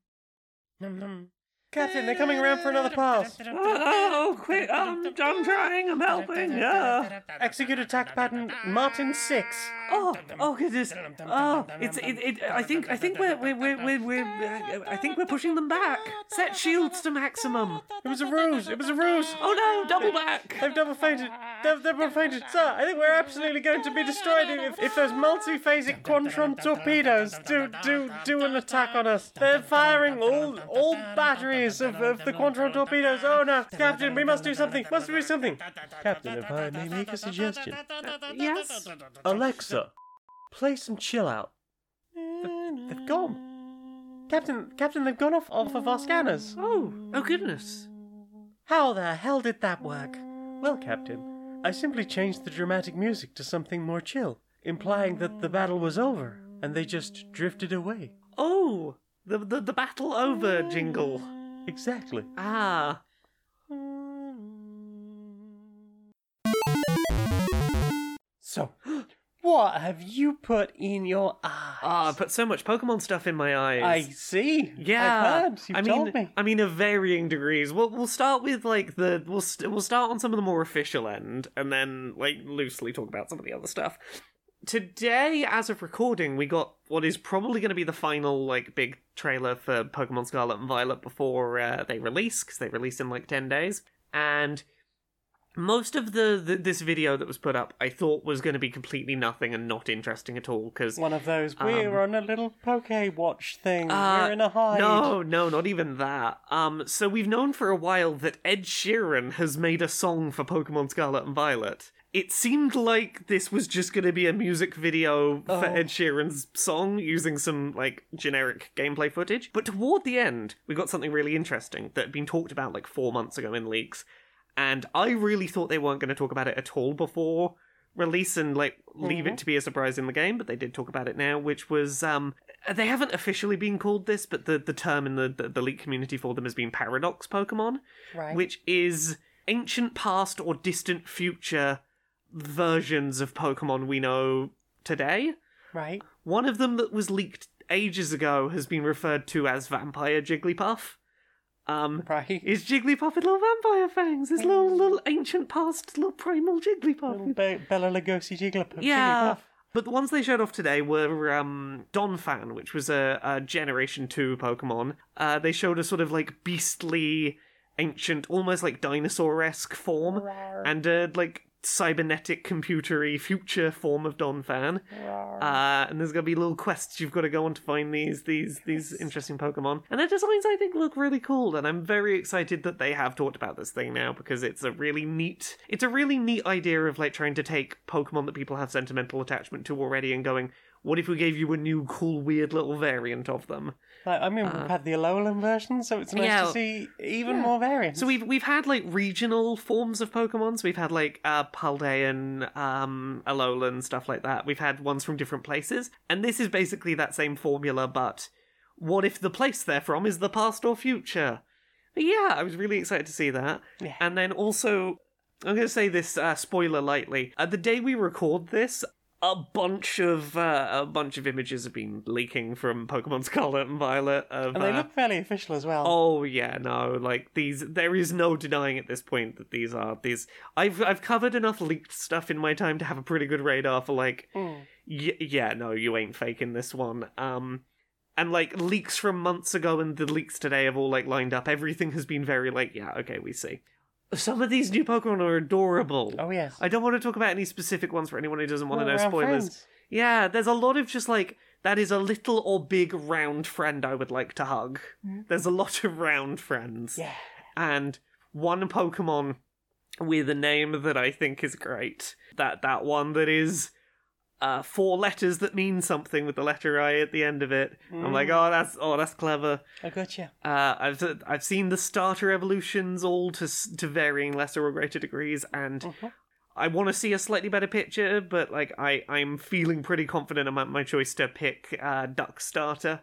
num num. Captain, they're coming around for another pass. Oh, quick! I'm, I'm trying. I'm helping. Yeah. Execute attack pattern Martin six. Oh, oh goodness. Oh, it's it, it. I think I think we're we're we're we're, we're I think we're pushing them back. Set shields to maximum. It was a ruse. It was a ruse. Oh no! Double back. They've double feinted. They've double feinted. Sir, I think we're absolutely going to be destroyed if, if those multiphasic quantron torpedoes do do do an attack on us. They're firing all all batteries of, of the quantron torpedoes. Oh no, Captain, we must do something. Must do something. Captain, if I may make a suggestion. Yes. Alexa, play some chill out. They've gone. Captain, Captain, they've gone off off of our scanners. Oh, oh goodness. How the hell did that work? Well, Captain, I simply changed the dramatic music to something more chill, implying that the battle was over, and they just drifted away. Oh, the the, the battle over jingle. Exactly. Ah. So, what have you put in your eyes? Ah, I put so much Pokemon stuff in my eyes. I see. Yeah, I've heard. You've I mean, told me. I mean, of varying degrees. We'll we'll start with like the we'll st- we'll start on some of the more official end, and then like loosely talk about some of the other stuff. Today, as of recording, we got what is probably going to be the final like big trailer for Pokemon Scarlet and Violet before uh, they release, because they release in like ten days, and most of the, the this video that was put up, I thought was going to be completely nothing and not interesting at all because One of those. We're on a little Poke Watch thing. Uh, We're in a hide. No, no, not even that. Um, so we've known for a while that Ed Sheeran has made a song for Pokemon Scarlet and Violet. It seemed like this was just going to be a music video for Oh. Ed Sheeran's song using some like generic gameplay footage. But toward the end, we got something really interesting that had been talked about like four months ago in leaks, and I really thought they weren't going to talk about it at all before release and like leave it to be a surprise in the game, but they did talk about it now, which was um they haven't officially been called this, but the the term in the the, the leak community for them has been paradox Pokemon, Right. which is ancient past or distant future versions of Pokemon we know today. Right. One of them that was leaked ages ago has been referred to as Vampire Jigglypuff. Um, Right. is Jigglypuff with little vampire fangs? His little little ancient past little primal Jigglypuff. Little Be- Bela Lugosi Jigglypuff. Yeah. Jigglypuff. But the ones they showed off today were um, Donphan, which was a, a Generation 2 Pokemon. Uh, they showed a sort of like beastly, ancient, almost like dinosaur esque form, and a like cybernetic, computery future form of Donphan. Uh, and there's gonna be little quests you've got to go on to find these these these interesting Pokemon. And their designs I think look really cool, and I'm very excited that they have talked about this thing now because it's a really neat it's a really neat idea of like trying to take Pokemon that people have sentimental attachment to already and going, what if we gave you a new cool weird little variant of them? Like, I mean, we've had the Alolan version, so it's nice Uh, Yeah. to see even more variants. So we've we've had like regional forms of Pokemon. So we've had like uh, Paldean, um, Alolan, stuff like that. We've had ones from different places, and this is basically that same formula. But what if the place they're from is the past or future? But yeah, I was really excited to see that. Yeah. And then also, I'm going to say this uh, spoiler lightly. At the day we record this, a bunch of uh, a bunch of images have been leaking from Pokemon Scarlet and Violet. Of, and they uh, look fairly official as well. Oh yeah, no, like these there is no denying at this point that these are these I've I've covered enough leaked stuff in my time to have a pretty good radar for like Mm. y- yeah, no, you ain't faking this one. Um and like leaks from months ago and the leaks today have all like lined up. Everything has been very like, yeah, okay, we see. Some of these new Pokemon are adorable. Oh, yes. I don't want to talk about any specific ones for anyone who doesn't want to know we're spoilers. friends. Yeah, there's a lot of just like that is a little or big round friend I would like to hug. There's a lot of round friends. Mm-hmm. Yeah. And one Pokemon with a name that I think is great. That that one that is uh, four letters that mean something with the letter I at the end of it. I'm like, Mm. oh, that's oh, that's clever. I gotcha. Uh, I've I've seen the starter evolutions all to to varying lesser or greater degrees, and Mhm. I want to see a slightly better picture. But like I I'm feeling pretty confident about my choice to pick uh, Duck Starter.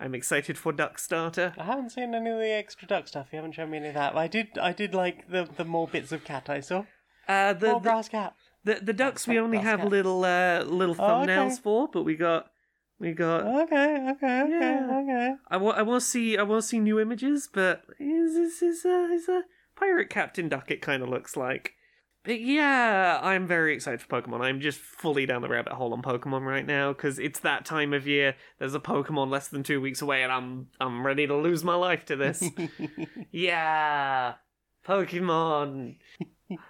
I'm excited for Duck Starter. I haven't seen any of the extra duck stuff. You haven't shown me any of that. But I did. I did like the the more bits of cat I saw. Uh, the, More the grass cat. The the ducks we only have little uh little Oh, okay. thumbnails for, but we got we got. Okay. Okay. Okay. Yeah. Okay. I want I want to see I want to see new images, but is this is a is a pirate Captain Duck? It kind of looks like. But yeah, I'm very excited for Pokemon. I'm just fully down the rabbit hole on Pokemon right now because it's that time of year. There's a Pokemon less than two weeks away, and I'm I'm ready to lose my life to this. yeah, Pokemon.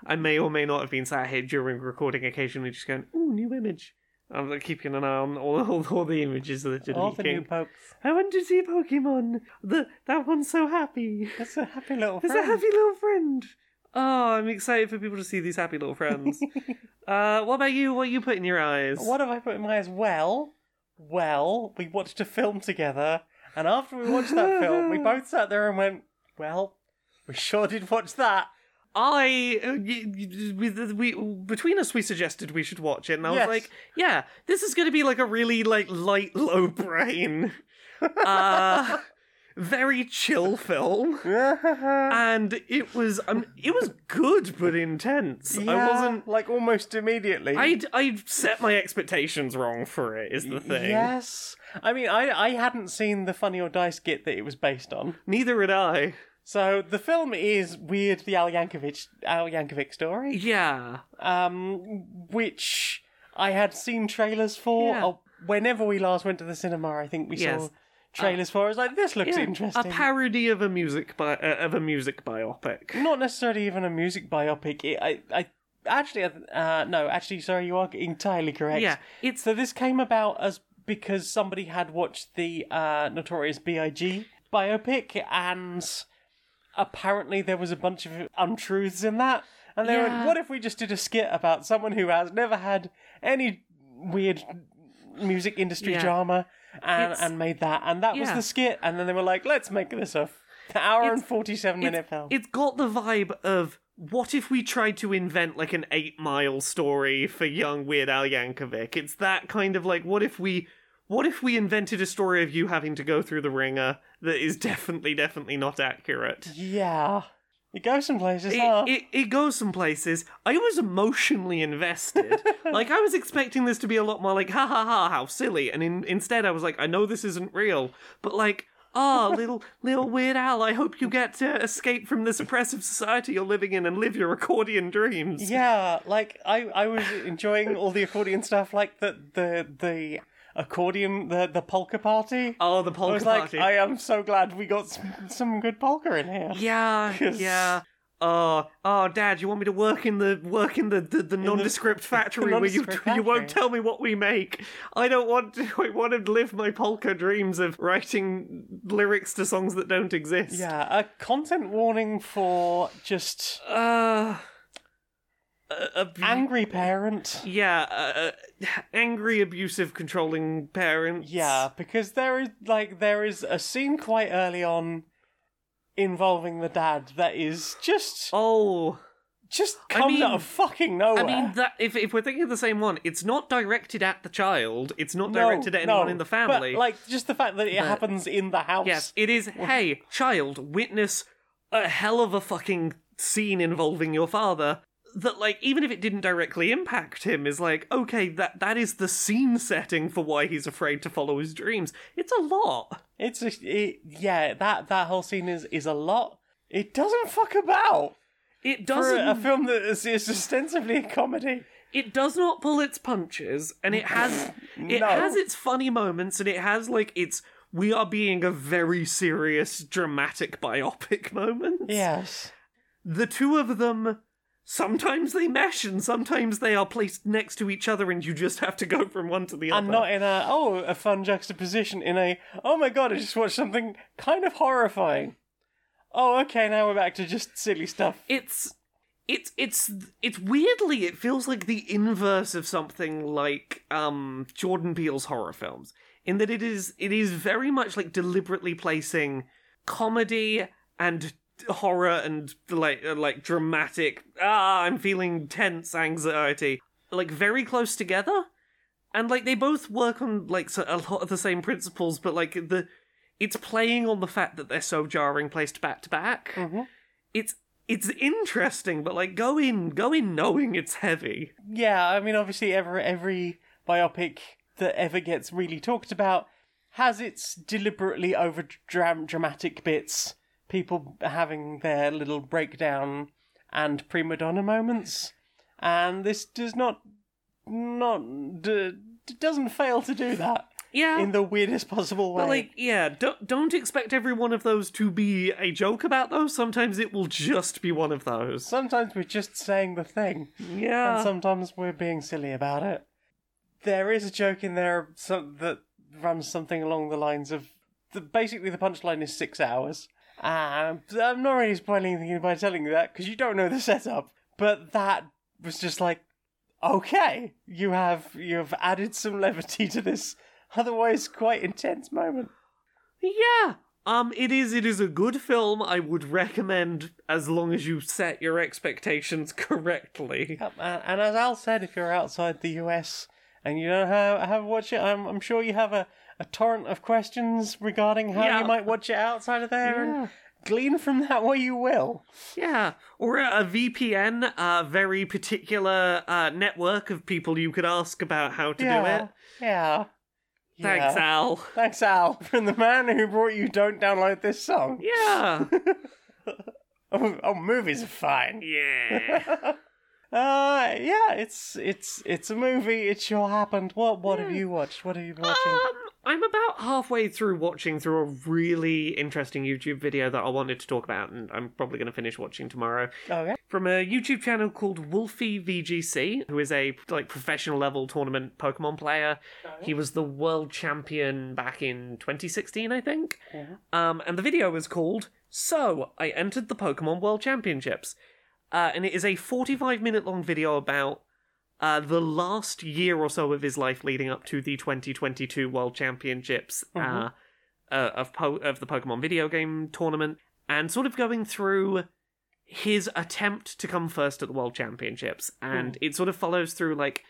I may or may not have been sat here during recording, occasionally just going, "Ooh, new image." I'm like, keeping an eye on all, all, all the images that are All the leaking. new pokes. I want to see Pokemon. The that one's so happy. It's a happy little It's friend. a happy little friend. Oh, I'm excited for people to see these happy little friends. uh, what about you? What you put in your eyes? What have I put in my eyes? Well, well, we watched a film together, And after we watched that film, we both sat there and went, "Well, we sure did watch that." I uh, we, we between us we suggested we should watch it, and I was like, yeah, this is going to be like a really like light, low brain, uh, very chill film, and it was um, it was good but intense. I wasn't. like almost immediately. I'd I'd set my expectations wrong for it. Is the thing. Yes. I mean, I I hadn't seen the Funny or Die skit that it was based on. Neither had I. So the film is weird, the Al Yankovic Al Yankovic story, Yeah. um, which I had seen trailers for. Yeah. Oh, whenever we last went to the cinema, I think we Yes. saw trailers for. it. I was like, this looks Yeah, interesting. A parody of a music bi- uh, of a music biopic. Not necessarily even a music biopic. It, I, I actually, uh, no, actually, sorry, you are entirely correct. Yeah, it's So this came about as because somebody had watched the uh, Notorious B.I.G. biopic, and apparently there was a bunch of untruths in that. And they Yeah. went, "What if we just did a skit about someone who has never had any weird music industry Yeah. drama, and It's- and made that?" And that was the skit. And then they were like, "Let's make this a hour and forty-seven minute it's, film." it's got the vibe of what if we tried to invent like an eight mile story for young Weird Al Yankovic? It's that kind of like what if we what if we invented a story of you having to go through the wringer that is definitely definitely not accurate? Yeah. It goes some places, It, huh? it, it goes some places. I was emotionally invested. like I was expecting this to be a lot more like ha ha ha how silly, and in, instead I was like I know this isn't real, but like ah little little Weird Al, I hope you get to escape from this oppressive society you're living in and live your accordion dreams. yeah, like I, I was enjoying all the accordion stuff, like the the the accordion, the the polka party. Oh, the polka I was like, party. I am so glad we got some, some good polka in here. Yeah, Yes. yeah. Oh, oh, Dad, you want me to work in the work in the, the, the nondescript factory where you nondescript you won't tell me what we make? I don't want to. I want to live my polka dreams of writing lyrics to songs that don't exist. Yeah, a content warning for just Uh, a, angry parent. yeah, uh, uh, angry, abusive, controlling parents. Yeah, because there is like there is a scene quite early on involving the dad that is just Oh, just comes mean- out of fucking nowhere. I mean that if if we're thinking of the same one, it's not directed at the child. It's not No, directed at anyone no, in the family. But, like just the fact that it But- happens in the house. Yes, it is. Hey, child, witness a hell of a fucking scene involving your father. That like, even if it didn't directly impact him, is like, okay, that that is the scene setting for why he's afraid to follow his dreams. It's a lot. It's a, it, yeah, that that whole scene is is a lot. It doesn't fuck about It doesn't. a, a film that is, is ostensibly a comedy. it does not pull its punches, and it has it No. has its funny moments, and it has like its we are being a very serious, dramatic biopic moments. Yes. the two of them sometimes they mesh and sometimes they are placed next to each other and you just have to go from one to the other And not in a oh a fun juxtaposition in a oh my god I just watched something kind of horrifying. Oh okay now we're back to just silly stuff. it's it's it's it's weirdly it feels like the inverse of something like um Jordan Peele's horror films in that it is it is very much like deliberately placing comedy and horror and like uh, like dramatic ah I'm feeling tense anxiety like very close together. And like they both work on like so- a lot of the same principles but like the it's playing on the fact that they're so jarring placed back to back. Mhm. it's it's interesting but like go in go in knowing it's heavy. Yeah, I mean obviously every every biopic that ever gets really talked about has its deliberately over dramatic bits, people having their little breakdown and prima donna moments, and this does not not d- doesn't fail to do that yeah in the weirdest possible way. but like yeah don't don't expect every one of those to be a joke about those sometimes it will just be one of those sometimes we're just saying the thing. yeah and sometimes we're being silly about it. There is a joke in there that runs something along the lines of the, basically the punchline is six hours. Um, I'm not really spoiling anything by telling you that because you don't know the setup. But that was just like, okay, you have you have added some levity to this otherwise quite intense moment. Yeah. Um, it is. It is a good film. I would recommend as long as you set your expectations correctly. Yep, and, and as Al said, if you're outside the US and you don't have, have watch it, I'm, I'm sure you have a, a torrent of questions regarding how Yeah. you might watch it outside of there, and glean from that what you will. Yeah, or a, a VPN, a very particular uh, network of people you could ask about how to do it. yeah. Thanks, Yeah. Al. Thanks, Al, from the man who brought you "Don't download this song." Yeah, Oh, oh movies are fine. yeah. Uh, yeah, it's it's it's a movie. It sure happened. What what have you watched? What are you watching? Um, I'm about halfway through watching through a really interesting YouTube video that I wanted to talk about, and I'm probably going to finish watching tomorrow. okay. From a YouTube channel called Wolfey VGC, who is a like professional level tournament Pokemon player. He was the world champion back in 2016, I think. Um, and the video was called "So I Entered the Pokemon World Championships," uh, and it is a 45 minute long video about uh, the last year or so of his life leading up to the 2022 World Championships uh, uh, of po- of the Pokemon video game tournament, and sort of going through his attempt to come first at the World Championships, and it sort of follows through like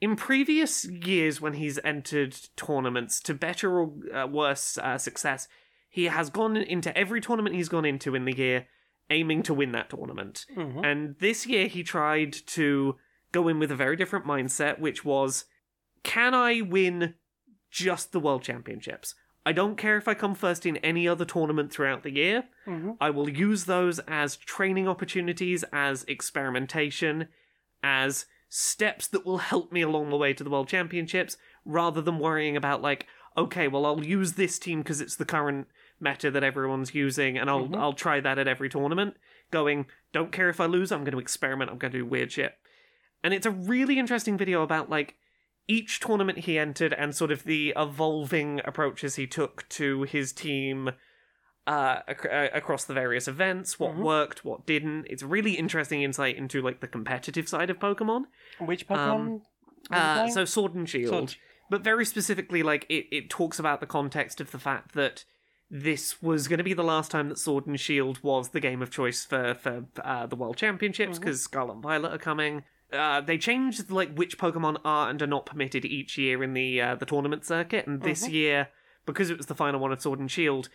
in previous years when he's entered tournaments to better or uh, worse uh, success, he has gone into every tournament he's gone into in the year aiming to win that tournament. Mhm. And this year he tried to go in with a very different mindset, which was can I win just the World Championships? I don't care if I come first in any other tournament throughout the year. Mhm. I will use those as training opportunities, as experimentation, as steps that will help me along the way to the World Championships, rather than worrying about, like, okay, well, I'll use this team because it's the current meta that everyone's using, and I'll, I'll try that at every tournament. Going, don't care if I lose, I'm going to experiment, I'm going to do weird shit. And it's a really interesting video about, like, each tournament he entered and sort of the evolving approaches he took to his team uh, ac- uh, across the various events, what Mhm. worked, what didn't. It's really interesting insight into like the competitive side of Pokemon. Which Pokemon? Um, Uh, so Sword and Shield, Sword. but very specifically, like it, it talks about the context of the fact that this was going to be the last time that Sword and Shield was the game of choice for for uh, the World Championships because Scarlet and Violet are coming. Uh, they changed like which Pokemon are and are not permitted each year in the uh, the tournament circuit, and this Mhm. year, because it was the final one of Sword and Shield,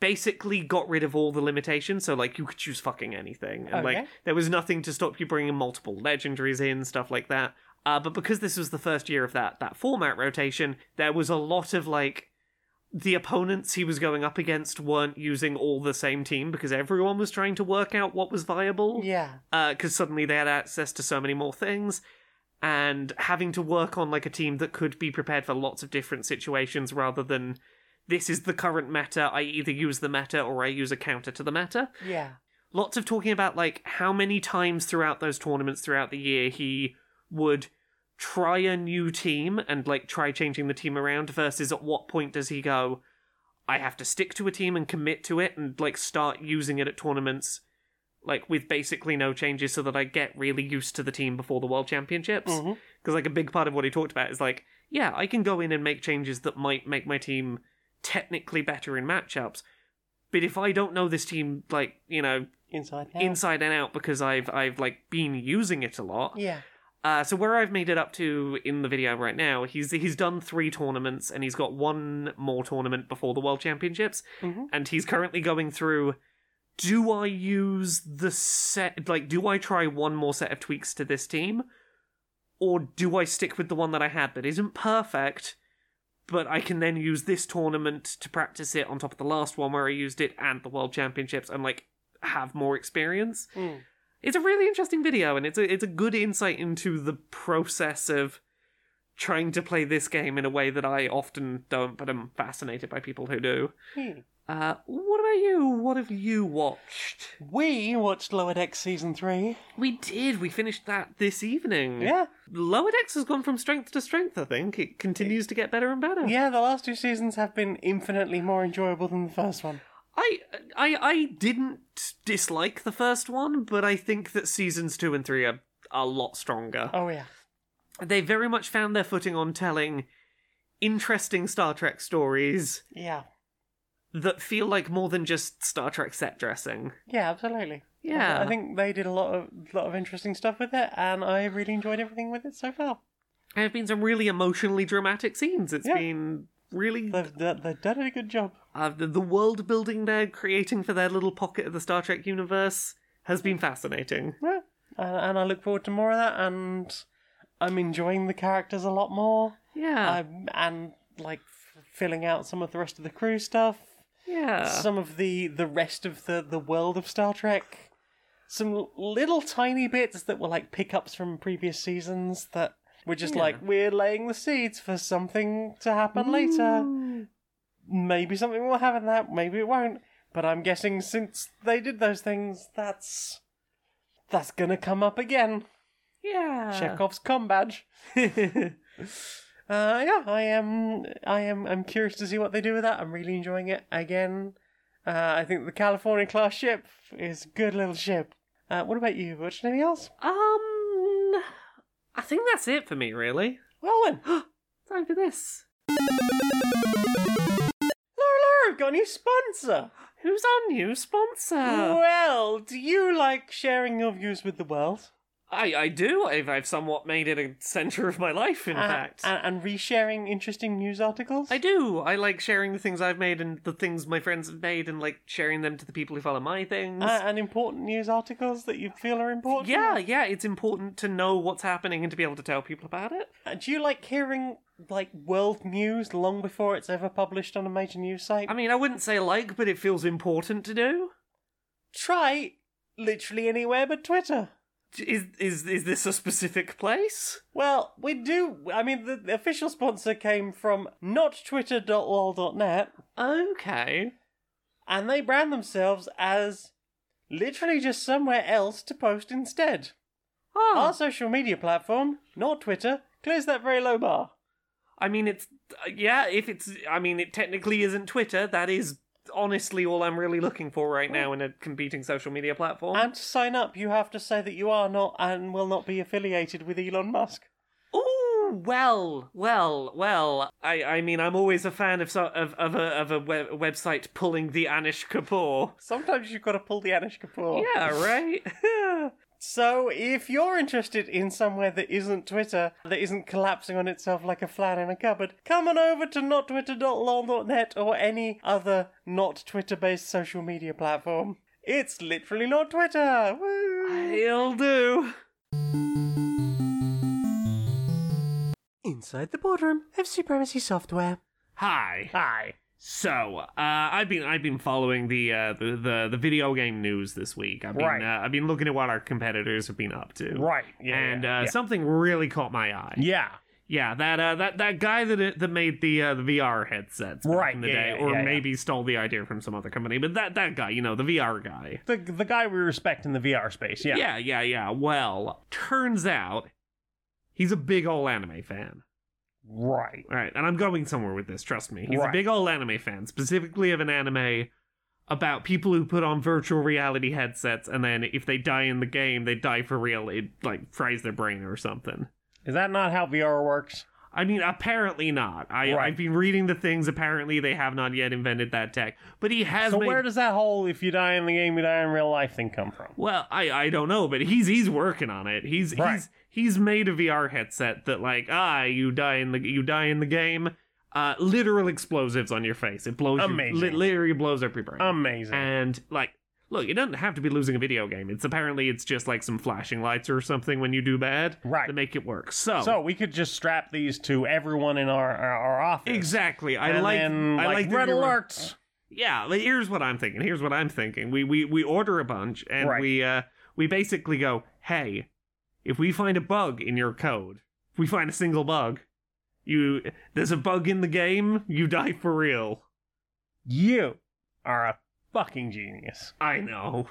basically got rid of all the limitations. So like you could choose fucking anything, and like there was nothing to stop you bringing multiple legendaries in, stuff like that. Uh, but because this was the first year of that that format rotation, there was a lot of like the opponents he was going up against weren't using all the same team because everyone was trying to work out what was viable yeah. Uh, because suddenly they had access to so many more things and having to work on like a team that could be prepared for lots of different situations rather than this is the current meta i either use the meta or i use a counter to the meta Yeah. lots of talking about like how many times throughout those tournaments throughout the year he would try a new team and like try changing the team around versus at what point does he go i have to stick to a team and commit to it and like start using it at tournaments like with basically no changes so that i get really used to the team before the world championships mm-hmm. because like a big part of what he talked about is like yeah i can go in and make changes that might make my team technically better in matchups but if i don't know this team like you know Inside now. inside and out because i've i've like been using it a lot yeah. Uh, so where I've made it up to in the video right now, he's he's done three tournaments and he's got one more tournament before the World Championships, Mhm. and he's currently going through. Do I use the set? Like, do I try one more set of tweaks to this team, or do I stick with the one that I had that isn't perfect, but I can then use this tournament to practice it on top of the last one where I used it and the World Championships and like have more experience? Mm. It's a really interesting video and it's a it's a good insight into the process of trying to play this game in a way that I often don't, but I'm fascinated by people who do. Hmm. Uh, what about you? What have you watched? We watched Lower Decks season three. We did. We finished that this evening. Yeah. Lower Decks has gone from strength to strength. I think it continues to get better and better. Yeah, the last two seasons have been infinitely more enjoyable than the first one. I I I didn't dislike the first one, but I think that seasons two and three are a lot stronger. Oh yeah. they very much found their footing on telling interesting Star Trek stories Yeah. that feel like more than just Star Trek set dressing. Yeah, absolutely. Yeah. I think they did a lot of lot of interesting stuff with it, and I really enjoyed everything with it so far. There have been some really emotionally dramatic scenes. It's Yeah. been really They've, they've they've done a good job. uh, the, the world building they're creating for their little pocket of the Star Trek universe has been fascinating. Yeah. And, and I look forward to more of that, and I'm enjoying the characters a lot more. Yeah, I'm, and like f- filling out some of the rest of the crew stuff, yeah. some of the the rest of the the world of Star Trek, some little tiny bits that were like pickups from previous seasons that were just Yeah. like we're laying the seeds for something to happen later. Maybe something will happen that, maybe it won't. But I'm guessing since they did those things, that's that's gonna come up again. Yeah. Chekhov's com badge. Uh, yeah, I am. I am. I'm curious to see what they do with that. I'm really enjoying it. Again, uh, I think the California class ship is a good little ship. Uh, what about you? Watched anything else? um, I think that's it for me, really. Well then, Time for this. Laura, Laura, we've got a new sponsor. Who's our new sponsor? well, do you like sharing your views with the world? I, I do. I've, I've somewhat made it a centre of my life, in Uh, fact. and, and resharing interesting news articles. I do. I like sharing the things I've made and the things my friends have made and like sharing them to the people who follow my things. Uh, and important news articles that you feel are important. yeah, yeah, it's important to know what's happening and to be able to tell people about it. Uh, Do you like hearing like world news long before it's ever published on a major news site? I mean, I wouldn't say like, but it feels important to do. try literally anywhere but Twitter. Is is is this a specific place? Well, we do. I mean, the, the official sponsor came from not nottwitter.lol.net, Okay. and they brand themselves as literally just somewhere else to post instead. Oh, Our social media platform, not Twitter, clears that very low bar. I mean, it's yeah. If it's, I mean, it technically isn't Twitter. That is honestly all I'm really looking for right hmm. now in a competing social media platform. And to sign up, you have to say that you are not and will not be affiliated with Elon Musk. Ooh, well, well, well. I, I mean, I'm always a fan of so, of of a of a web, website pulling the Anish Kapoor. Sometimes you've got to pull the Anish Kapoor. Yeah, right. So, if you're interested in somewhere that isn't Twitter, that isn't collapsing on itself like a flat in a cupboard, come on over to nottwitter.lol.net or any other not Twitter based social media platform. It's literally not Twitter! Woo! He'll do. Inside the boardroom of Supremacy Software. Hi. Hi. So, uh, I've been I've been following the uh, the, the the video game news this week. I've been Right. uh, I've been looking at what our competitors have been up to. Right. Yeah. and yeah, uh, yeah. something really caught my eye. yeah. Yeah, that uh, that that guy that that made the uh, the VR headsets back Right, in the yeah, day, or maybe stole the idea from some other company. But that that guy, you know, the VR guy. The, the guy we respect in the VR space, yeah. Yeah, yeah, yeah. Well, turns out he's a big old anime fan. Right. All right, and I'm going somewhere with this. Trust me, he's a big old anime fan, specifically of an anime about people who put on virtual reality headsets, and then if they die in the game, they die for real. It like fries their brain or something. Is that not how VR works? I mean, apparently not. I, Right. I've been reading the things. Apparently, they have not yet invented that tech. But he has So made. where does that whole "if you die in the game, you die in real life" thing come from? well, I, I don't know, but he's he's working on it. He's Right. he's he's made a VR headset that like ah you die in the you die in the game, uh literal explosives on your face. It blows Amazing. you literally blows up your brain. Amazing. and like look, it doesn't have to be losing a video game. It's apparently it's just like some flashing lights or something when you do bad Right. to make it work. So, So we could just strap these to everyone in our our, our office. exactly, I like then, I like, like red alerts. Yeah, like, here's what I'm thinking. Here's what I'm thinking. We we we order a bunch and Right. we uh we basically go, "Hey, if we find a bug in your code, if we find a single bug, you there's a bug in the game, you die for real." You are a fucking genius. I know.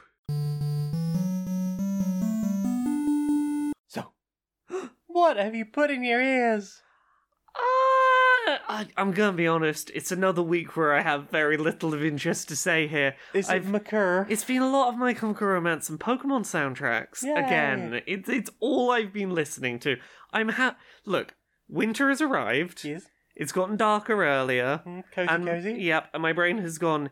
So, what have you put in your ears? Uh, I, I'm gonna be honest. It's another week where I have very little of interest to say here. Is it I've- McCurr? It's been a lot of My Chemical Romance and Pokemon soundtracks. Yay. Again, it's it's all I've been listening to. I'm ha. Look, winter has arrived. Yes. It's gotten darker earlier. Mm, cozy, and, cozy. Yep, and my brain has gone.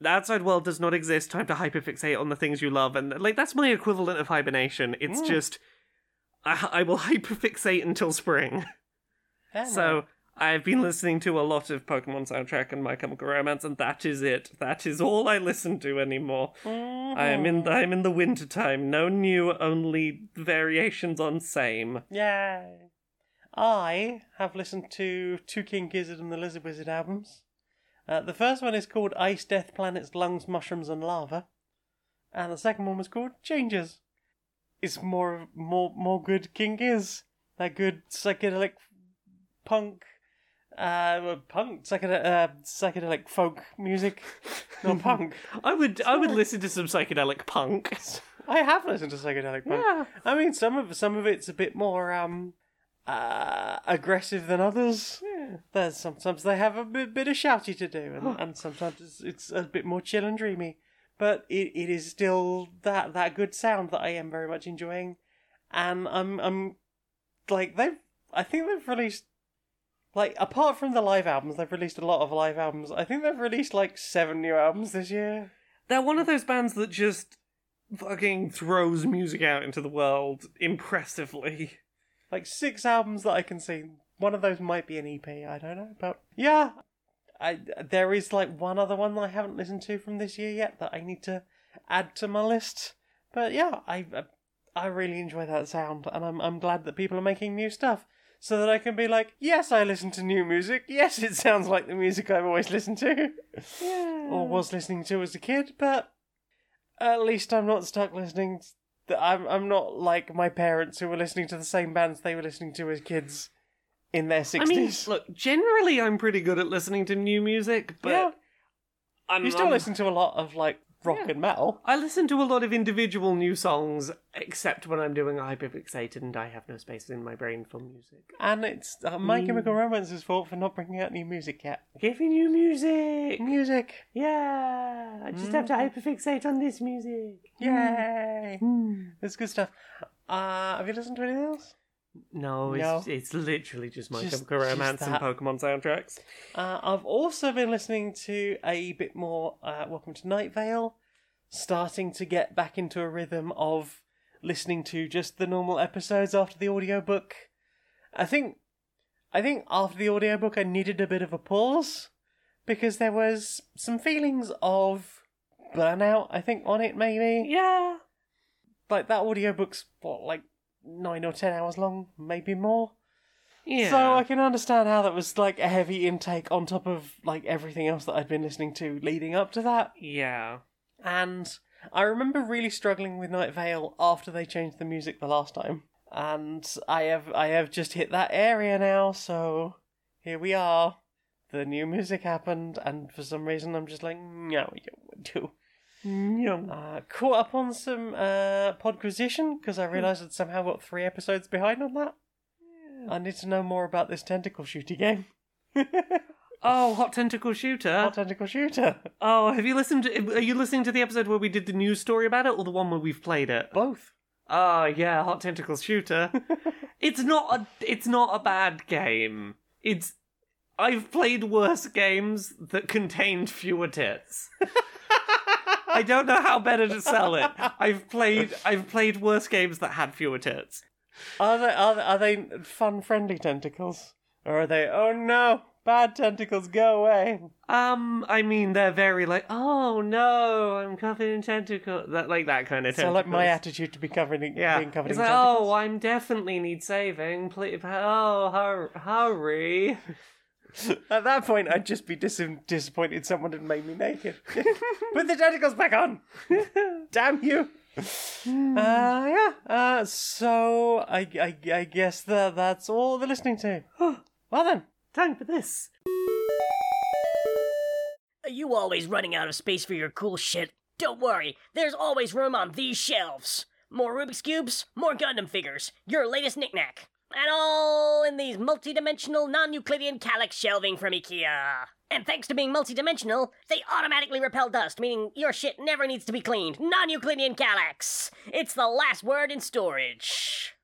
The outside world does not exist. Time to hyperfixate on the things you love, and like that's my equivalent of hibernation. It's Mm. just I, I will hyperfixate until spring. So I've been listening to a lot of Pokemon soundtrack and My Chemical Romance, and that is it. That is all I listen to anymore. no. I am in the, I'm in the winter time. No new, only variations on same. Yay. I have listened to two King Gizzard and the Lizard Wizard albums. Uh, the first one is called Ice, Death, Planets, Lungs, Mushrooms, and Lava. And the second one was called Changes. It's more more more good King Giz. That good psychedelic punk uh punk psychedelic, uh, psychedelic folk music. Not punk. I would I would listen to some psychedelic punk. I have listened to psychedelic punk. Yeah. I mean, some of some of it's a bit more um uh aggressive than others. There's sometimes they have a bit, bit of shouty to do, and, and sometimes it's, it's a bit more chill and dreamy. But it, it is still that that good sound that I am very much enjoying, and I'm I'm like they've I think they've released like apart from the live albums, they've released a lot of live albums. I think they've released like seven new albums this year. They're one of those bands that just fucking throws music out into the world impressively. like six albums that I can see. One of those might be an EP. I don't know, but yeah, I there is like one other one that I haven't listened to from this year yet that I need to add to my list. But yeah, I I really enjoy that sound, and I'm I'm glad that people are making new stuff so that I can be like, yes, I listen to new music. Yes, it sounds like the music I've always listened to Yeah. or was listening to as a kid, but at least I'm not stuck listening. th- I'm I'm not like my parents who were listening to the same bands they were listening to as kids in their I sixties. mean, look, generally I'm pretty good at listening to new music, but yeah, I'm, you still I'm- listen to a lot of like rock Yeah. and metal. I listen to a lot of individual new songs, except when I'm doing hyperfixated and I have no space in my brain for music. And it's uh, My Mm. Chemical Romance's fault for not bringing out new music yet. Give me new music! Music, Yeah! I just have to hyperfixate on this music. yay! Mm. It's good stuff. Uh, have you listened to anything else? No, it's, No. it's literally just My Just- Chemical Romance and. Pokemon soundtracks. Uh, I've also been listening to a bit more uh, Welcome to Night Vale, starting to get back into a rhythm of listening to just the normal episodes after the audiobook. I think I think after the audiobook I needed a bit of a pause because there was some feelings of burnout, I think, on it maybe. Yeah. Like that audiobook's what, like nine or ten hours long, maybe more. Yeah. So I can understand how that was like a heavy intake on top of like everything else that I'd been listening to leading up to that. yeah. And I remember really struggling with Night Vale after they changed the music the last time. And I have I have just hit that area now, so here we are. The new music happened, and for some reason I'm just like, no, you would do. Yeah. Uh, caught up on some uh, Podquisition because I realised I'd somehow got three episodes behind on that. I need to know more about this tentacle shooter game. Oh, Hot Tentacle Shooter. Hot tentacle shooter. Oh, have you listened? To, are you listening to the episode where we did the news story about it, or the one where we've played it? Both. Oh yeah, Hot Tentacle Shooter. it's not a. It's not a bad game. It's. I've played worse games that contained fewer tits. I don't know how better to sell it. I've played. I've played worse games that had fewer tits. Are they are they, are they fun friendly tentacles, or are they? Oh no, bad tentacles, go away. Um, I mean, they're very like, oh no, I'm covered in tentacles. That like that kind of. So Tentacles. like my attitude to be covered in Yeah, being covered it's in like, tentacles. oh, I'm definitely need saving. Please, oh, hur- hurry! At that point, I'd just be dis- disappointed someone had made me naked. Put the tentacles back on. Damn you. uh, yeah. Uh, so I, I, I guess that that's all they're listening to. well then. Time for this. Are you always running out of space for your cool shit? Don't worry, there's always room on these shelves. More Rubik's Cubes, more Gundam figures, your latest knickknack. And all in these multi-dimensional non-Euclidean Kallax shelving from IKEA. And thanks to being multi-dimensional, they automatically repel dust, meaning your shit never needs to be cleaned. Non-Euclidean Kallax. It's the last word in storage.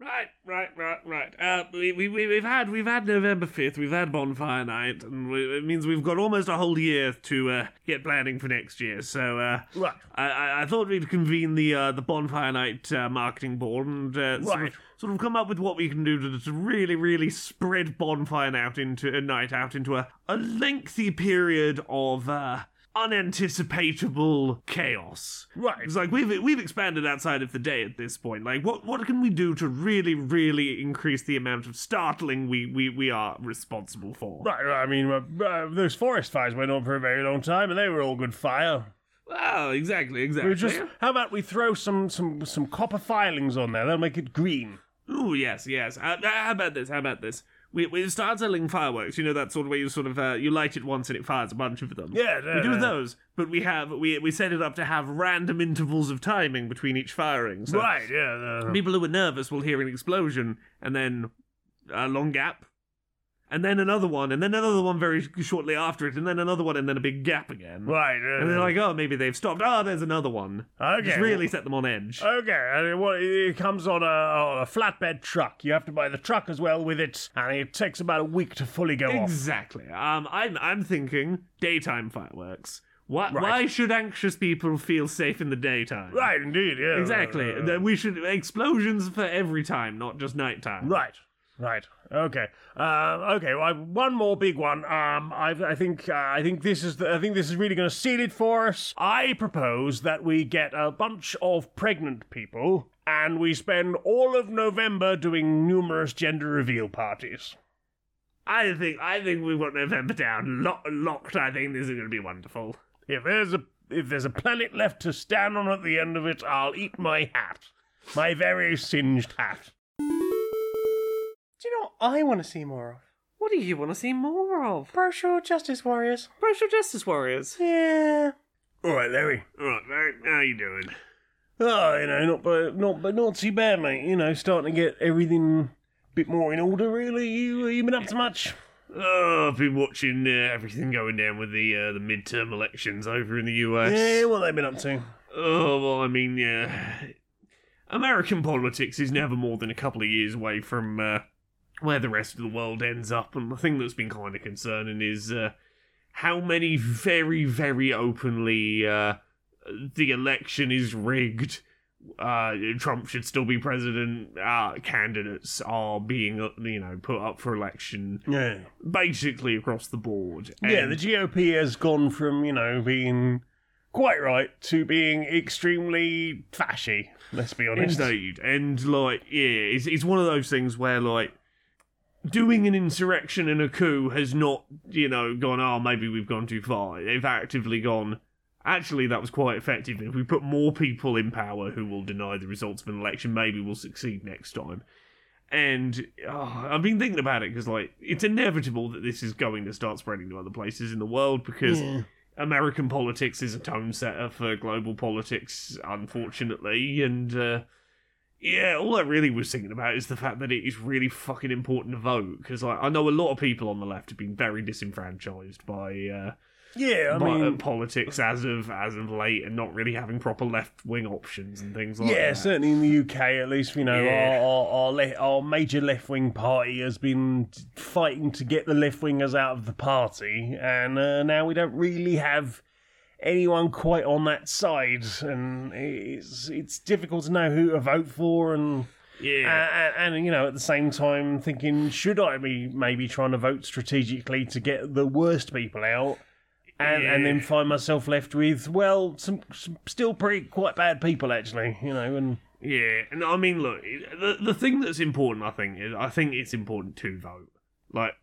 Right, right, right, right. Uh, we, we, we- we've had we've had November fifth. We've had bonfire night, and we, it means we've got almost a whole year to uh, get planning for next year. So, uh, Right. I, I, thought we'd convene the uh, the bonfire night uh, marketing board and uh, sort, of, sort of come up with what we can do to, to really, really spread bonfire out into a night out into a, a lengthy period of. Uh, unanticipatable chaos. Right. It's like we've we've expanded outside of the day at this point. Like what what can we do to really really increase the amount of startling we we, we are responsible for? Right, I mean, uh, uh, those forest fires went on for a very long time, and they were all good fire. Well, exactly, We exactly. were just, how about we throw some some some copper filings on there? That'll make it green. Ooh, yes, yes. Uh, uh, how about this? How about this? We we start selling fireworks. You know that sort of way you sort of uh, you light it once and it fires a bunch of them. Yeah, We do uh, those, but we have we we set it up to have random intervals of timing between each firing. So Right, yeah. uh, people who are nervous will hear an explosion and then a long gap, and then another one, and then another one very shortly after it, and then another one, and then a big gap again. right. Uh, And they're like, oh, maybe they've stopped. Oh, there's another one. okay. Just really set them on edge. Okay, and it, well, it comes on a, a flatbed truck. You have to buy the truck as well with it, and it takes about a week to fully go off. Exactly. Um, I'm I'm thinking daytime fireworks. Why Right. why should anxious people feel safe in the daytime? Right, indeed, yeah. Exactly. uh, Then we should explosions for every time, not just nighttime. Right. Right. Okay. Uh, okay. Well, one more big one. Um, I, I think uh, I think this is the, I think this is really going to seal it for us. I propose that we get a bunch of pregnant people and we spend all of November doing numerous gender reveal parties. I think I think we've got November down Lock, locked. I think this is going to be wonderful. If there's a if there's a planet left to stand on at the end of it, I'll eat my hat, my very singed hat. Do you know what I want to see more of? What do you want to see more of? Brochure Justice Warriors. Social Justice Warriors. Yeah. All right, Larry. All right, Larry, how you doing? Oh, you know, not but not but not too bad, mate. You know, starting to get everything a bit more in order. Really, you you been up to much? Oh, I've been watching uh, everything going down with the uh, the midterm elections over in the US. Yeah, what they been up to? Oh, well, I mean, yeah. American politics is never more than a couple of years away from uh, where the rest of the world ends up, and the thing that's been kind of concerning is uh, how many very, very openly uh, the election is rigged. Uh, Trump should still be president. Uh, candidates are being, you know, put up for election Yeah, basically across the board. yeah. The GOP has gone from you know being quite right to being extremely fashy. Let's be honest. Indeed, and like, yeah, it's it's one of those things where like doing an insurrection and a coup has not, you know, gone. Oh, maybe we've gone too far. They've actively gone. Actually, that was quite effective. If we put more people in power who will deny the results of an election, maybe we'll succeed next time. And oh, I've been thinking about it because, like, it's inevitable that this is going to start spreading to other places in the world because Yeah. American politics is a tone setter for global politics, unfortunately, and uh, yeah, all I really was thinking about is the fact that it is really fucking important to vote because like, I know a lot of people on the left have been very disenfranchised by, uh, Yeah, I by, uh, mean, politics as of as of late and not really having proper left wing options and things like yeah, that. Yeah, certainly in the UK, at least, you know, Yeah. our our our, le- our major left wing party has been fighting to get the left wingers out of the party, and uh, now we don't really have anyone quite on that side, and it's it's difficult to know who to vote for, and. yeah. And, and you know, at the same time, thinking should I be maybe trying to vote strategically to get the worst people out, and and then find myself left with well, some, some still pretty quite bad people actually, you know, and Yeah, and I mean, look, the the thing that's important, I think, is I think it's important to vote. Like,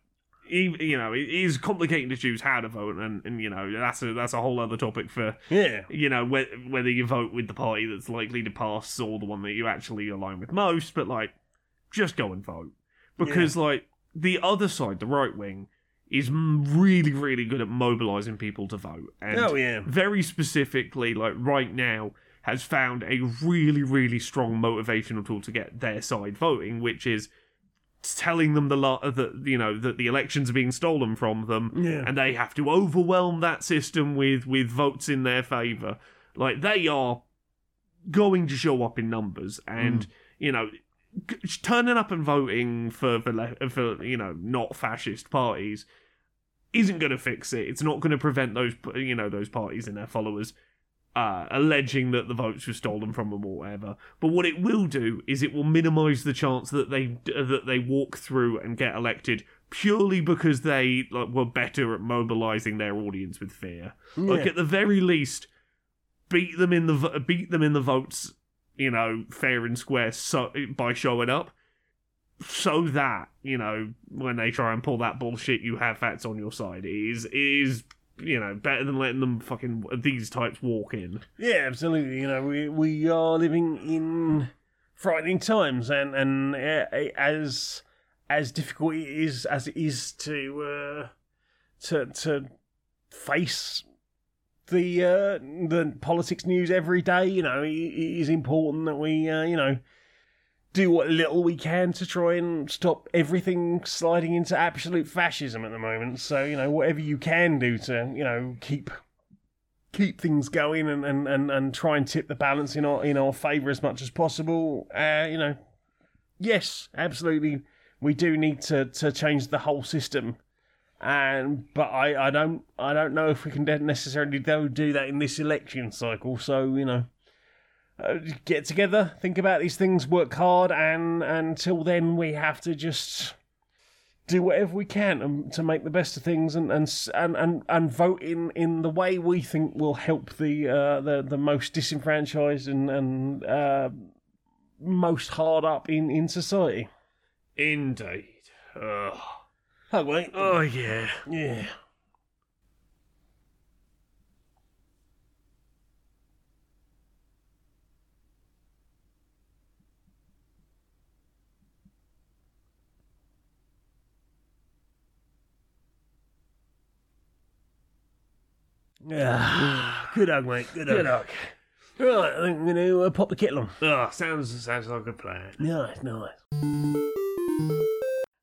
even, you know, it is complicating to choose how to vote, and, and you know that's a that's a whole other topic for yeah, you know whe- whether you vote with the party that's likely to pass or the one that you actually align with most. But like, just go and vote because like the other side, the right wing, is really really good at mobilizing people to vote. And oh yeah, very specifically, like right now, has found a really, really strong motivational tool to get their side voting, which is telling them the lot uh, that you know that the elections are being stolen from them, Yeah. and they have to overwhelm that system with with votes in their favor. Like they are going to show up in numbers, and hmm. you know turning up and voting for for, le- for you know not fascist parties isn't going to fix it. It's not going to prevent those you know those parties and their followers uh, alleging that the votes were stolen from them or whatever. But what it will do is it will minimise the chance that they that they walk through and get elected purely because they like, were better at mobilising their audience with fear. Like at the very least, beat them in the vo- beat them in the votes. You know, fair and square so by showing up. So that you know when they try and pull that bullshit, you have facts on your side. It is it is you know better than letting them fucking these types walk in. Yeah, absolutely. You know, we we are living in frightening times, and and uh, as as difficult it is as it is to uh, to to face the uh, the politics news every day. You know, it, is important that we uh, you know do what little we can to try and stop everything sliding into absolute fascism at the moment. So you know, whatever you can do to you know keep keep things going and, and, and, and try and tip the balance in our in our favour as much as possible. Uh, you know, yes, absolutely, we do need to, to change the whole system. And but I, I don't I don't know if we can necessarily do that in this election cycle. So you know, get together, think about these things, work hard, and until then we have to just do whatever we can um, to make the best of things and and and and, and vote in, in the way we think will help the uh, the the most disenfranchised and and uh, most hard up in in society. Indeed. Ugh. Oh wait, Oh yeah. yeah. Yeah, good hug, mate. Good hug. Good luck. Right, I think we're going to uh, pop the kettle on. Ugh, sounds sounds like a plan. Nice, nice.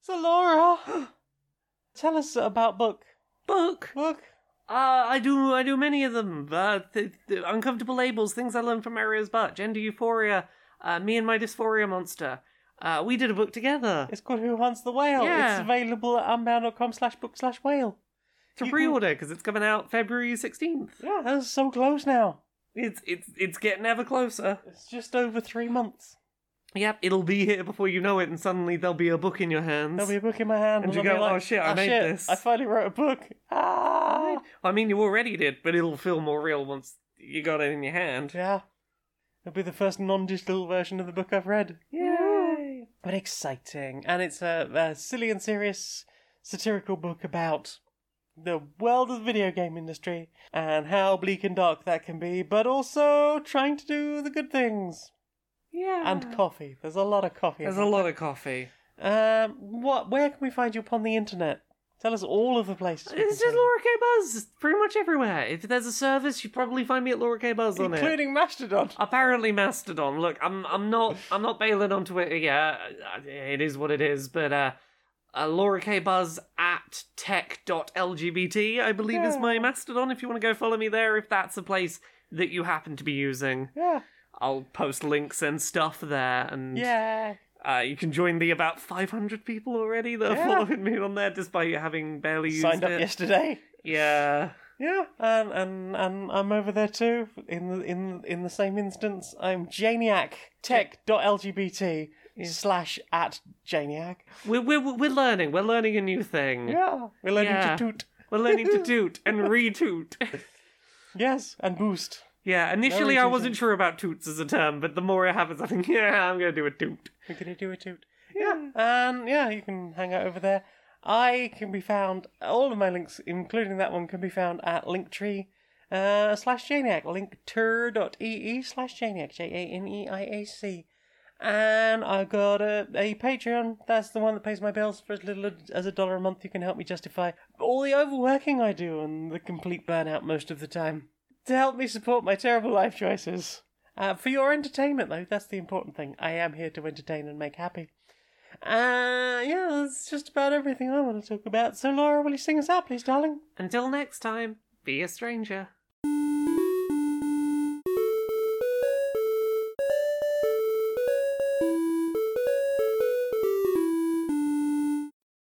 So Laura, tell us about book. Book. Book. Uh, I do I do many of them. Uh, th- th- uncomfortable labels, things I learned from Maria's butt, gender euphoria, uh, me and my dysphoria monster. Uh, we did a book together It's called Who Hunts the Whale. Yeah. It's available at unbound.com slash book slash whale. To pre-order because it's coming out February sixteenth. Yeah, that's so close now. It's it's it's getting ever closer. It's just over three months. Yep, it'll be here before you know it, and suddenly there'll be a book in your hands. There'll be a book in my hand. And you go, like, "Oh, shit, I made this." I finally wrote a book. Ah! I mean, you already did, but it'll feel more real once you got it in your hand. Yeah. It'll be the first non digital version of the book I've read. Yay! But exciting. And it's a, a silly and serious satirical book about the world of the video game industry and how bleak and dark that can be, but also trying to do the good things. Yeah. And coffee. There's a lot of coffee. There's a lot of coffee. Um, what? Where can we find you upon the internet? Tell us all of the places. It's just Laura K Buzz, pretty much everywhere. If there's a service, you probably find me at Laura K Buzz on it. including Mastodon. Apparently Mastodon. Look, I'm I'm not I'm not bailing on Twitter. Yeah, it is what it is. But uh, uh Laura K Buzz at tech.lgbt, I believe, is my Mastodon. If you want to go follow me there, if that's a place that you happen to be using, Yeah. I'll post links and stuff there. And Yeah. uh, you can join the about 500 people already that are Yeah. following me on there, despite you having barely used Signed up it. yesterday. Yeah. Yeah, and and and I'm over there too. In the in in the same instance, I'm Janeiac Tech.lgbt slash at Janeiac. We're, we're, we're learning. We're learning a new thing. Yeah, we're learning Yeah. to toot. We're learning to toot and retoot. Yes, and boost. yeah, initially I wasn't sure about toots as a term, but the more I have it happens, I think, yeah, I'm going to do a toot. We're gonna do a toot. Yeah, and yeah, you can hang out over there. I can be found. All of my links, including that one, can be found at Linktree uh, slash Janeiac. Linktr.ee slash Janeiac. J A N E I A C. And I've got a, a Patreon. That's the one that pays my bills for as little as a dollar a month. You can help me justify all the overworking I do and the complete burnout most of the time. To help me support my terrible life choices. Uh, for your entertainment, though, that's the important thing. I am here to entertain and make happy. Uh, yeah, that's just about everything I want to talk about. So, Laura, will you sing us out, please, darling? Until next time, be a stranger.